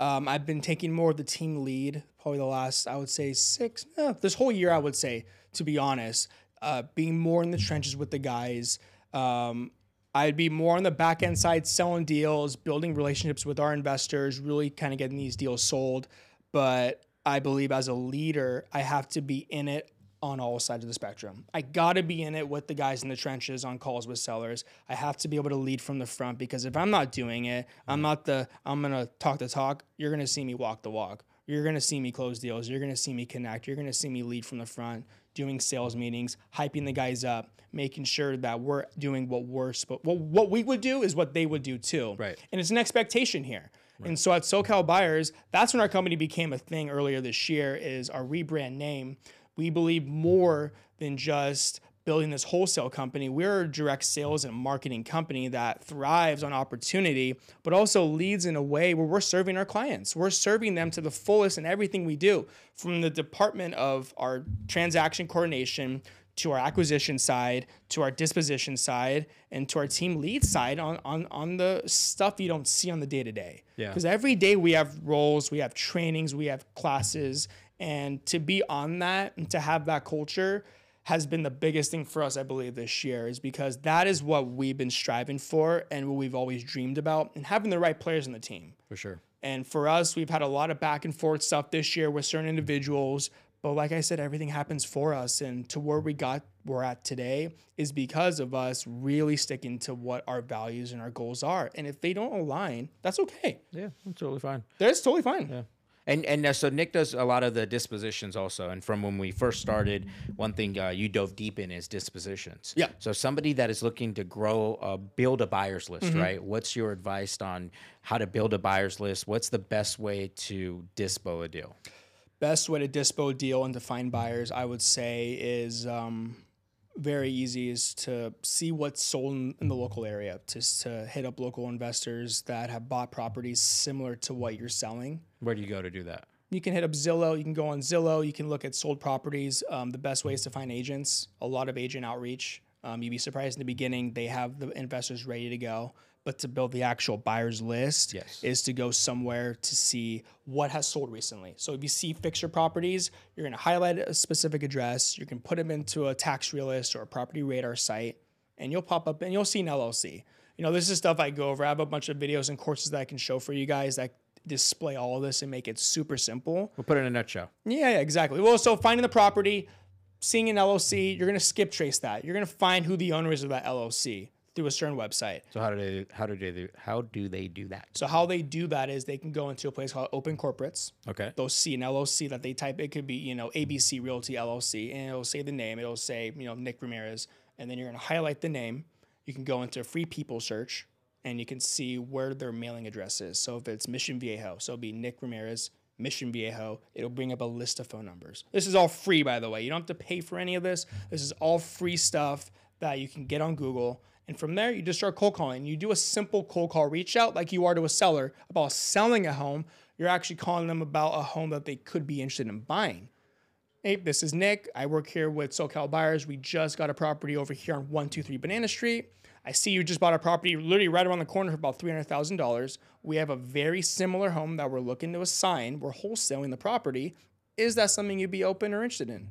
Um, I've been taking more of the team lead probably the last, I would say six, eh, this whole year, I would say, to be honest, uh, being more in the trenches with the guys. Um, I'd be more on the back end side, selling deals, building relationships with our investors, really kind of getting these deals sold. But I believe as a leader, I have to be in it on all sides of the spectrum. I got to be in it with the guys in the trenches on calls with sellers. I have to be able to lead from the front because if I'm not doing it, I'm not the I'm going to talk the talk, you're going to see me walk the walk. You're going to see me close deals, you're going to see me connect, you're going to see me lead from the front, doing sales meetings, hyping the guys up, making sure that we're doing what we're supposed what what we would do is what they would do too. Right. And it's an expectation here. And so at SoCal Buyers, that's when our company became a thing earlier this year is our rebrand name. We believe more than just building this wholesale company. We're a direct sales and marketing company that thrives on opportunity, but also leads in a way where we're serving our clients. We're serving them to the fullest in everything we do, from the department of our transaction coordination to our acquisition side, to our disposition side, and to our team lead side on on on the stuff you don't see on the day to day. Yeah. Because every day we have roles, we have trainings, we have classes, and to be on that and to have that culture has been the biggest thing for us, I believe, this year, is because that is what we've been striving for and what we've always dreamed about, and having the right players on the team. For sure. And for us, we've had a lot of back and forth stuff this year with certain individuals. But like I said, everything happens for us. And to where we got we're at today is because of us really sticking to what our values and our goals are. And if they don't align, that's okay. Yeah, that's totally fine. That's totally fine. Yeah. And and uh, so Nick does a lot of the dispositions also. And from when we first started, one thing uh, you dove deep in is dispositions. Yeah. So somebody that is looking to grow, uh, build a buyer's list, Mm-hmm. right? What's your advice on how to build a buyer's list? What's the best way to dispo a deal? Best way to dispo a deal and to find buyers, I would say, is um, very easy is to see what's sold in, in the local area, just to hit up local investors that have bought properties similar to what you're selling. Where do you go to do that? You can hit up Zillow. You can go on Zillow. You can look at sold properties. Um, the best way is to find agents. A lot of agent outreach. Um, you'd be surprised in the beginning they have the investors ready to go, but to build the actual buyers list Yes. is to go somewhere to see what has sold recently. So if you see fixture properties, you're going to highlight a specific address. You can put them into a tax realist or a property radar site, and you'll pop up and you'll see an LLC. You know, this is stuff I go over. I have a bunch of videos and courses that I can show for you guys that display all of this and make it super simple. We'll put it in a nutshell. Yeah, yeah, exactly. Well, so finding the property, seeing an LLC, you're gonna skip trace that. You're gonna find who the owner is of that LLC through a certain website. So how do they how do they how do they do that? So how they do that is they can go into a place called Open Corporates. Okay. They'll see an LLC that they type. It could be you know ABC Realty LLC, and it'll say the name. It'll say you know Nick Ramirez, and then you're gonna highlight the name. You can go into a free people search, and you can see where their mailing address is. So if it's Mission Viejo, so it'll be Nick Ramirez, Mission Viejo. It'll bring up a list of phone numbers. This is all free, by the way. You don't have to pay for any of this. This is all free stuff that you can get on Google. And from there, you just start cold calling. You do a simple cold call reach out like you are to a seller about selling a home. You're actually calling them about a home that they could be interested in buying. Hey, this is Nick. I work here with SoCal Buyers. We just got a property over here on 123 Banana Street. I see you just bought a property literally right around the corner for about $300,000. We have a very similar home that we're looking to assign. We're wholesaling the property. Is that something you'd be open or interested in?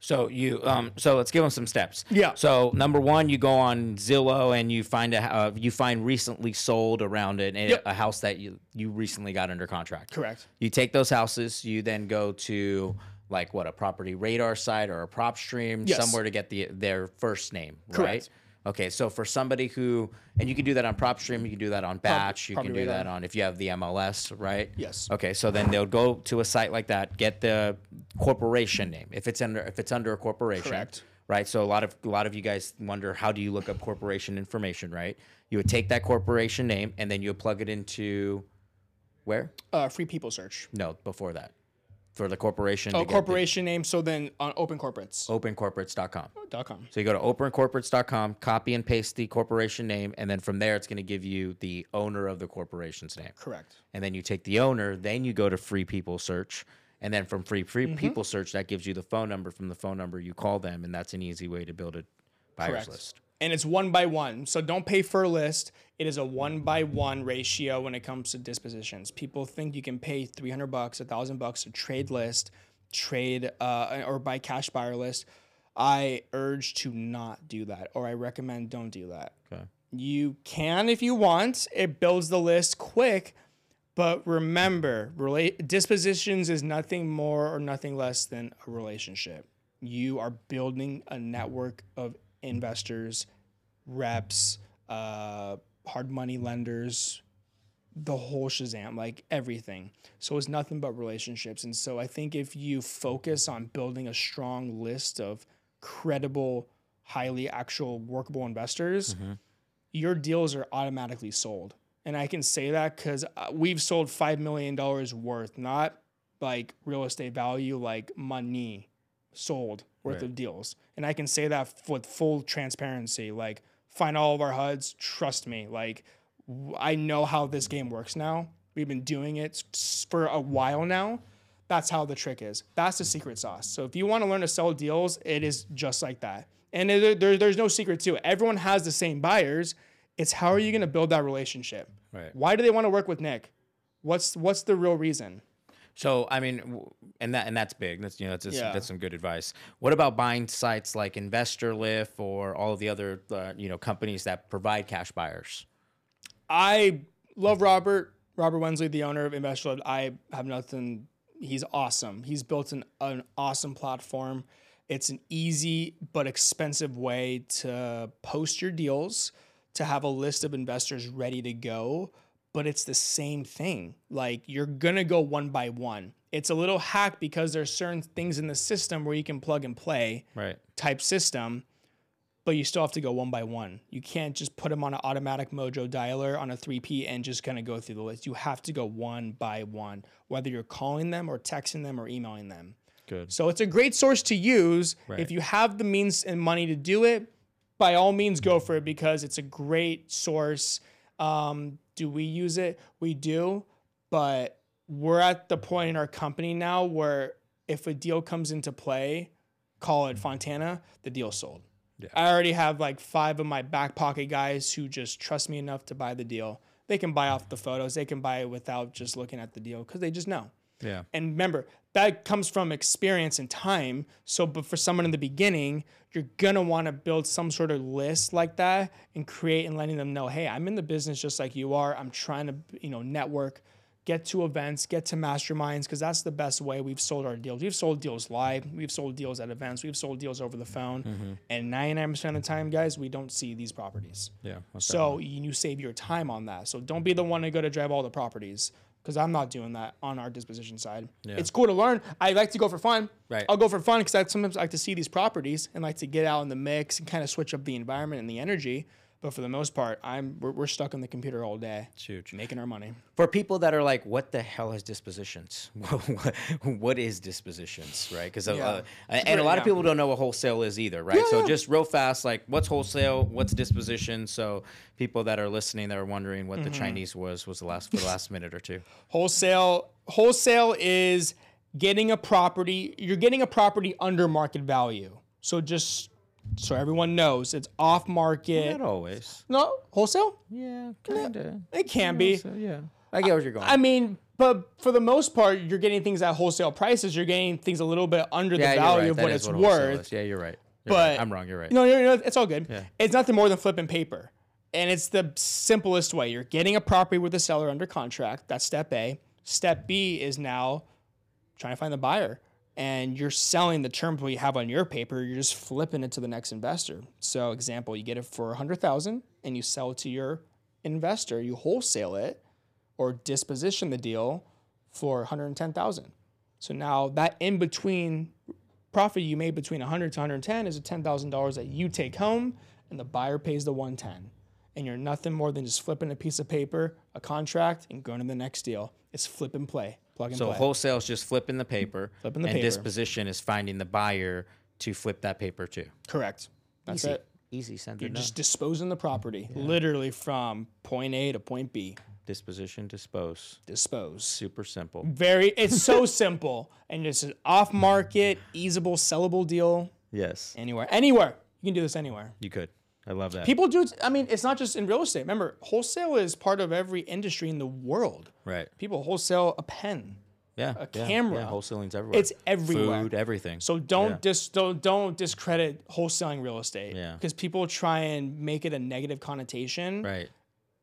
So you um so let's give them some steps. Yeah. So number one, you go on Zillow and you find a uh, you find recently sold around it a, Yep. a house that you you recently got under contract. Correct. You take those houses, you then go to like what a property radar site or a PropStream Yes. somewhere to get the their first name, right? Okay, so for somebody who and you can do that on PropStream, you can do that on Batch, you can do that on if you have the MLS, right? Yes. Okay, so then they'll go to a site like that, get the corporation name if it's under if it's under a corporation. Correct. Right. So a lot of a lot of you guys wonder how do you look up corporation information, right? You would take that corporation name and then you would plug it into where? Uh, free people search. No, before that. For the corporation. Oh, get the- corporation name. So then on Open Corporates. opencorporates.com. Dot com. So you go to opencorporates.com, copy and paste the corporation name, and then from there it's going to give you the owner of the corporation's name. Correct. And then you take the owner, then you go to free people search, and then from free free Mm-hmm. people search that gives you the phone number. From the phone number you call them, and that's an easy way to build a buyer's Correct. list. And it's one by one. So don't pay for a list. It is a one by one ratio when it comes to dispositions. People think you can pay 300 bucks, a thousand bucks to trade list, trade, uh, or buy cash buyer list. I urge to not do that, or I recommend don't do that. Okay. You can if you want. It builds the list quick, but remember, dispositions is nothing more or nothing less than a relationship. You are building a network of investors, reps, uh, hard money lenders, the whole Shazam, like everything. So it's nothing but relationships. And so I think if you focus on building a strong list of credible, highly actual workable investors, mm-hmm. your deals are automatically sold. And I can say that because uh, we've sold $5 million worth, not like real estate value, like money. sold worth of deals. And I can say that with full transparency. Like, find all of our HUDs. Trust me. Like, I know how this game works now. We've been doing it for a while now. That's how the trick is. That's the secret sauce. So if you want to learn to sell deals, it is just like that. And there, there- there's no secret to it. Everyone has the same buyers. It's how are you going to build that relationship? Right. Why do they want to work with Nick? What's what's the real reason? So I mean, and that and that's big. That's you know that's just, Yeah. that's some good advice. What about buying sites like InvestorLift or all of the other uh, you know companies that provide cash buyers? I love Robert. Robert Wensley, the owner of InvestorLift. I have nothing. He's awesome. He's built an, an awesome platform. It's an easy but expensive way to post your deals, to have a list of investors ready to go. But it's the same thing. Like you're gonna go one by one. It's a little hack because there's certain things in the system where you can plug and play Right. type system, but you still have to go one by one. You can't just put them on an automatic mojo dialer on a 3P and just kind of go through the list. You have to go one by one, whether you're calling them or texting them or emailing them. Good. So it's a great source to use. Right. If you have the means and money to do it, by all means go for it because it's a great source. Um, do we use it? We do, but we're at the point in our company now where if a deal comes into play, call it Fontana, the deal's sold. I already have like five of my back pocket guys who just trust me enough to buy the deal. They can buy off the photos. They can buy it without just looking at the deal because they just know. Yeah. And remember, that comes from experience and time. So, but for someone in the beginning, you're gonna want to build some sort of list like that and create and letting them know, hey, I'm in the business just like you are. I'm trying to, you know, network, get to events, get to masterminds, because that's the best way we've sold our deals. We've sold deals live, we've sold deals at events, we've sold deals over the phone, mm-hmm. and 99% of the time, guys, we don't see these properties. Yeah. So you you save your time on that. So don't be the one to go to drive all the properties because I'm not doing that on our disposition side. It's cool to learn. I like to go for fun. Right. I'll go for fun because I sometimes I like to see these properties and like to get out in the mix and kind of switch up the environment and the energy. But for the most part, I'm we're, we're stuck on the computer all day, It's huge. making our money. For people that are like, what the hell is dispositions? what is dispositions, right? Because Yeah. uh, and a lot of people don't know what wholesale is either, right? so yeah. just real fast, like, what's wholesale? What's disposition? So people that are listening that are wondering what Mm-hmm. the Chinese was was the last for the last minute or two. Wholesale wholesale is getting a property. You're getting a property under market value. So just so everyone knows, it's off market. Not always. No wholesale. Yeah, eh, kind of. It can be. yeah, I get where you're going. I mean, but for the most part, you're getting things at wholesale prices. You're getting things a little bit under yeah, the value right. of That what it's wholesale worth. is. Yeah, you're right. You're But right. I'm wrong. You're right. No, no, no, it's all good. It's nothing more than flipping paper. And it's the simplest way. You're getting a property with the seller under contract. That's step A. Step B is now trying to find the buyer. And you're selling the terms what you have on your paper. You're just flipping it to the next investor. So, example, you get it for 100000 and you sell it to your investor. You wholesale it or disposition the deal for 110000 So now that in between profit you made between 100 to 110 is a $10,000 that you take home and the buyer pays the 110. And you're nothing more than just flipping a piece of paper, a contract, and going to the next deal. It's flip and play, plug and So play. wholesale is just flipping the paper, Flipping the and paper. disposition is finding the buyer to flip that paper too. Correct. That's Easy, it. easy. Send You're it just disposing the property, literally from point A to point B. disposition, dispose. Dispose. Super simple. Very, it's so simple. And it's an off market, easeable, sellable deal Yes, anywhere. Anywhere. You can do this anywhere. you could. I love that. People do. I mean, it's not just in real estate. Remember, wholesale is part of every industry in the world. right. People wholesale a pen. Yeah. a yeah, camera. Yeah, wholesaling's everywhere. It's everywhere. Food, everything. So don't Yeah. dis don't don't discredit wholesaling real estate. Yeah. Because people try and make it a negative connotation. right.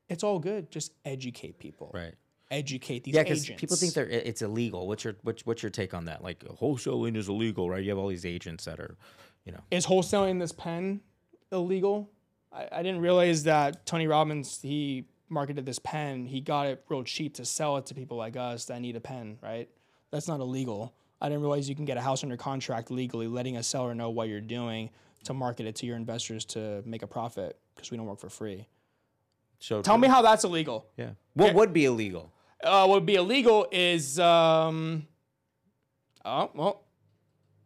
It's all good. Just educate people. Right. Educate these Yeah, because people think they're it's illegal. What's your what's, what's your take on that? Like wholesaling is illegal, right? You have all these agents that are, you know, is wholesaling this pen illegal? I, I didn't realize that Tony Robbins he marketed this pen. He got it real cheap to sell it to people like us that need a pen, right? That's not illegal. I didn't realize you can get a house under contract legally, letting a seller know what you're doing to market it to your investors to make a profit because we don't work for free. so Tell me how that's illegal. Yeah. What would be illegal? Uh, what would be illegal is, um, oh well,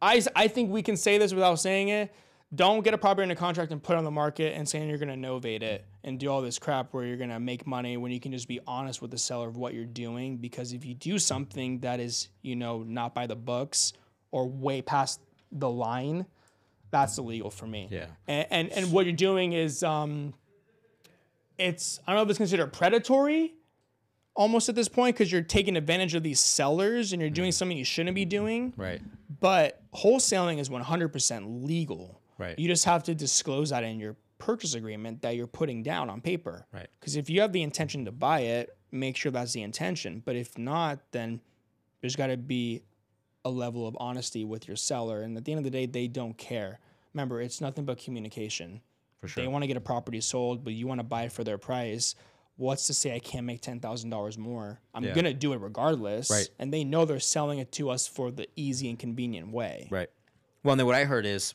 I I think we can say this without saying it. Don't get a property in a contract and put it on the market and saying you're gonna novate it and do all this crap where you're gonna make money when you can just be honest with the seller of what you're doing. Because if you do something that is, you know, not by the books or way past the line, that's illegal for me. Yeah. And and, and what you're doing is um it's I don't know if it's considered predatory almost at this point because you're taking advantage of these sellers and you're doing something you shouldn't be doing. Right. But wholesaling is 100% legal. Right. You just have to disclose that in your purchase agreement that you're putting down on paper. Right. Because if you have the intention to buy it, make sure that's the intention. But if not, then there's got to be a level of honesty with your seller. And at the end of the day, they don't care. Remember, it's nothing but communication. For sure. They want to get a property sold, but you want to buy it for their price. What's to say I can't make ten thousand dollars more? I'm Yeah. gonna do it regardless. Right. And they know they're selling it to us for the easy and convenient way. Right. Well, and then what I heard is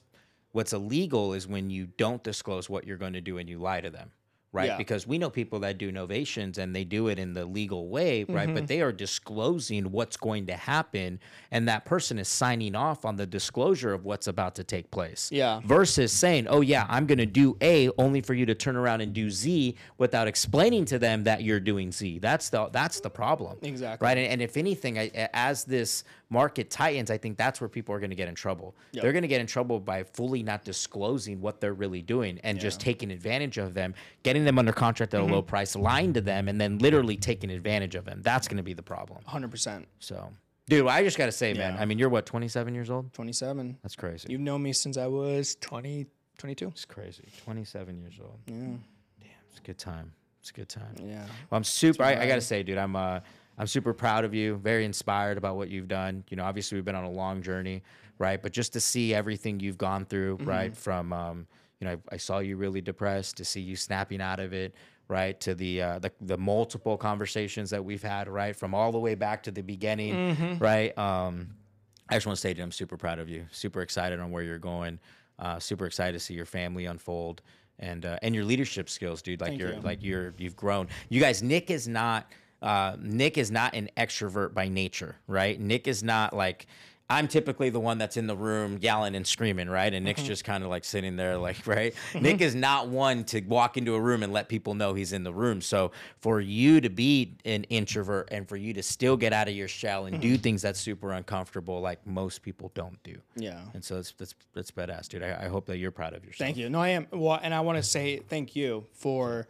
what's illegal is when you don't disclose what you're going to do and you lie to them. Right. Yeah. Because we know people that do novations and they do it in the legal way, right? Mm-hmm. But they are disclosing what's going to happen and that person is signing off on the disclosure of what's about to take place. Yeah. Versus saying, oh, yeah, I'm going to do A only for you to turn around and do Z without explaining to them that you're doing Z. That's the, that's the problem. Exactly. Right. And, and if anything, I, as this market tightens, I think that's where people are going to get in trouble. They're going to get in trouble by fully not disclosing what they're really doing and just taking advantage of them, getting them under contract at a low price, lying to them, and then literally taking advantage of them. That's going to be the problem. 100%. So, dude, I just got to say, man, I mean, you're what, 27 years old? 27. That's crazy. You've known me since I was 20, 22. it's crazy. 27 years old. Yeah. Damn, it's a good time. It's a good time. Yeah. Well, I'm super. I, I gotta say, dude, I'm uh, I'm super proud of you. Very inspired about what you've done. You know, obviously we've been on a long journey, right? But just to see everything you've gone through, right? From um, you know, I, I saw you really depressed. To see you snapping out of it, right? To the uh, the the multiple conversations that we've had, right? From all the way back to the beginning, right? Um, I just want to say, dude, I'm super proud of you. Super excited on where you're going. Uh, super excited to see your family unfold and uh, and your leadership skills, dude. Like Thank you're you. like you're you've grown. You guys, Nick is not uh, Nick is not an extrovert by nature, right? Nick is not like I'm typically the one that's in the room yelling and screaming, right? And Nick's mm-hmm. just kind of like sitting there, mm-hmm. like, right? Mm-hmm. Nick is not one to walk into a room and let people know he's in the room. So for you to be an introvert and for you to still get out of your shell and do things that's super uncomfortable, like most people don't do. Yeah. And so that's that's that's badass, dude. I, I hope that you're proud of yourself. Thank you. No, I am. Well, and I want to say thank you for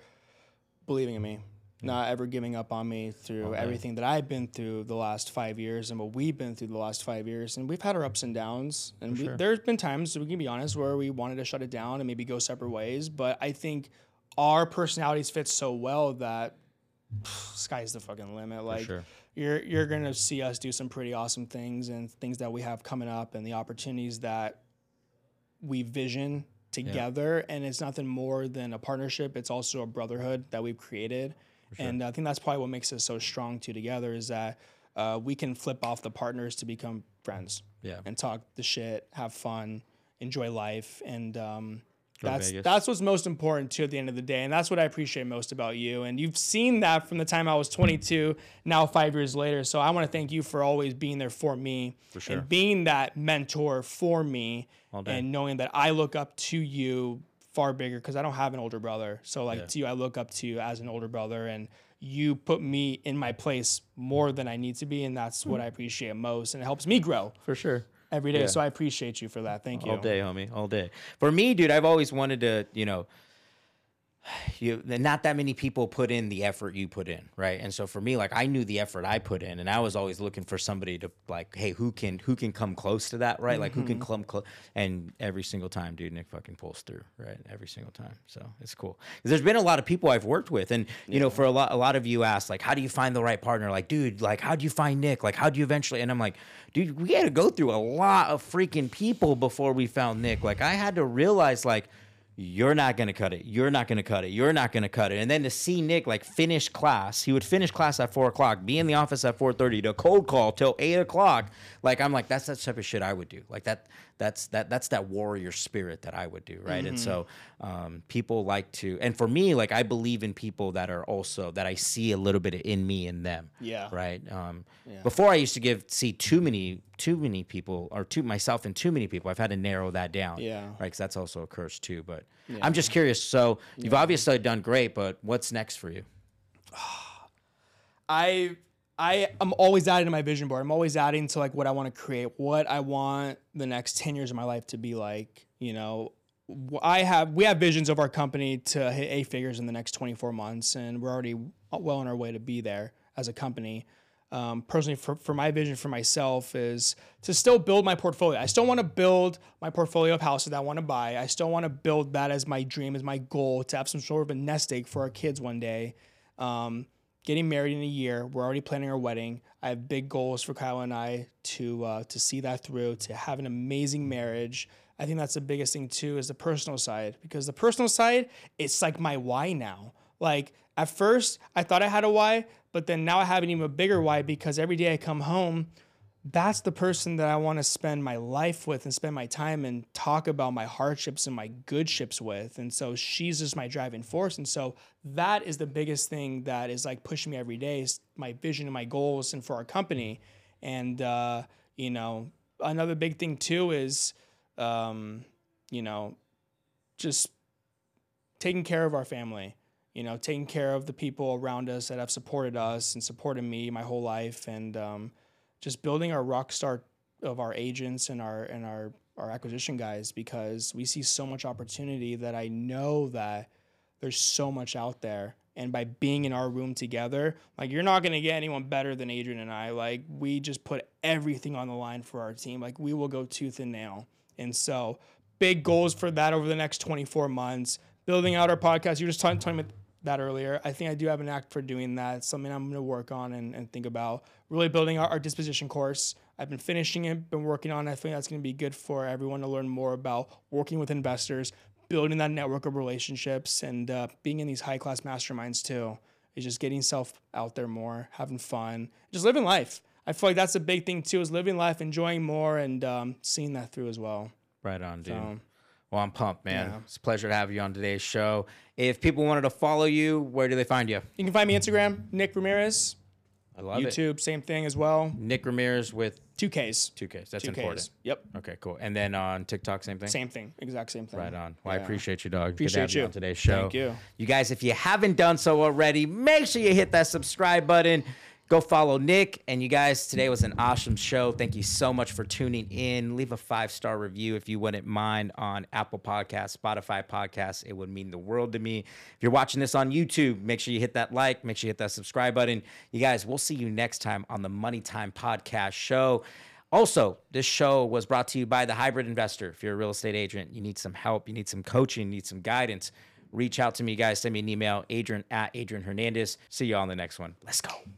believing in me, not ever giving up on me through everything that I've been through the last five years and what we've been through the last five years. And we've had our ups and downs. And we, there's been times, we can be honest, where we wanted to shut it down and maybe go separate ways. But I think our personalities fit so well that sky's the fucking limit. Like sure. you're you're gonna see us do some pretty awesome things and things that we have coming up and the opportunities that we vision together and it's nothing more than a partnership it's also a brotherhood that we've created and i think that's probably what makes us so strong two together is that uh, we can flip off the partners to become friends Yeah. and talk the shit have fun enjoy life. And um, that's that's what's most important too at the end of the day. And that's what i appreciate most about you. And you've seen that from the time i was 22 now five years later. So i want to thank you for always being there for me sure. and being that mentor for me and knowing that i look up to you far bigger because i don't have an older brother so like to you i look up to you as an older brother and you put me in my place more than i need to be and that's what i appreciate most and it helps me grow For sure. every day so i appreciate you for that thank you All day, homie. All day. For me, dude, I've always wanted to, you know, you not that many people put in the effort you put in, right? And so for me, like I knew the effort I put in, and I was always looking for somebody to like, hey, who can who can come close to that, right? Like who can mm-hmm. come close? And every single time, dude, Nick fucking pulls through, right? Every single time. So it's cool. There's been a lot of people I've worked with, and you know, for a lot a lot of you asked, like, how do you find the right partner? Like, dude, like, how do you find Nick? Like, how do you eventually? And I'm like, dude, we had to go through a lot of freaking people before we found Nick. Like, I had to realize, like you're not gonna cut it. You're not gonna cut it. You're not gonna cut it. And then to see Nick like finish class, he would finish class at four o'clock, be in the office at four thirty, to cold call till eight o'clock. Like I'm like, that's that type of shit I would do. Like that, that's that that's that warrior spirit that I would do, right? And so um, people like to, and for me, like I believe in people that are also that I see a little bit in me in them. Yeah. Right. Um, Before I used to give see too many too many people or too myself and too many people. I've had to narrow that down. Yeah. Right. Because that's also a curse too. But I'm just curious. So you've obviously done great, but what's next for you? I I am always adding to my vision board. I'm always adding to like what I want to create, what I want the next 10 years of my life to be like, you know. I have we have visions of our company to hit eight figures in the next 24 months and we're already well on our way to be there as a company. Um, personally, for, for my vision for myself is to still build my portfolio. I still want to build my portfolio of houses that I want to buy. I still want to build that as my dream, as my goal to have some sort of a nest egg for our kids one day. Um, getting married in a year. We're already planning our wedding. I have big goals for Kyla and I to uh, to see that through, to have an amazing marriage. I think that's the biggest thing too is the personal side because the personal side it's like my why now. Like at first I thought I had a why, but then now I have an even bigger why because every day I come home, that's the person that I want to spend my life with and spend my time and talk about my hardships and my goodships with. And so she's just my driving force. And so that is the biggest thing that is like pushing me every day is my vision and my goals and for our company. And, uh, you know, another big thing too is, um, you know, just taking care of our family, you know, taking care of the people around us that have supported us and supported me my whole life. And, um, just building our rock star of our agents and our and our our acquisition guys because we see so much opportunity that I know that there's so much out there and by being in our room together like you're not going to get anyone better than Adrian and I like we just put everything on the line for our team like we will go tooth and nail and so big goals for that over the next 24 months building out our podcast you were just talking, talking about that earlier. I think I do have an act for doing that. It's something I'm going to work on and, and think about. Really building our, our disposition course. I've been finishing it, been working on it. I think that's going to be good for everyone to learn more about working with investors, building that network of relationships, and uh, being in these high class masterminds too. Is just getting self out there more, having fun, just living life. I feel like that's a big thing too, is living life, enjoying more, and um, seeing that through as well. Right on, dude. So- well, I'm pumped, man. Yeah. It's a pleasure to have you on today's show. If people wanted to follow you, where do they find you? You can find me Instagram, Nick Ramirez. I love it. YouTube, same thing as well. Nick Ramirez with Two Ks. two Ks. That's Two important. Ks. Yep. Okay, cool. And then on TikTok, same thing. Same thing. Exact same thing. Right on. Well, I Yeah. appreciate you, dog. Good to Appreciate have you. you. on today's show. Thank you. You guys, if you haven't done so already, make sure you hit that subscribe button. Go follow Nick. And you guys, today was an awesome show. Thank you so much for tuning in. Leave a five star review if you wouldn't mind on Apple Podcasts, Spotify Podcasts. It would mean the world to me. If you're watching this on YouTube, make sure you hit that like, make sure you hit that subscribe button. You guys, we'll see you next time on the Money Time Podcast show. Also, this show was brought to you by the Hybrid Investor. If you're a real estate agent, you need some help, you need some coaching, you need some guidance, reach out to me, guys. Send me an email, adrian at Adrian Hernandez. See you all on the next one. Let's go.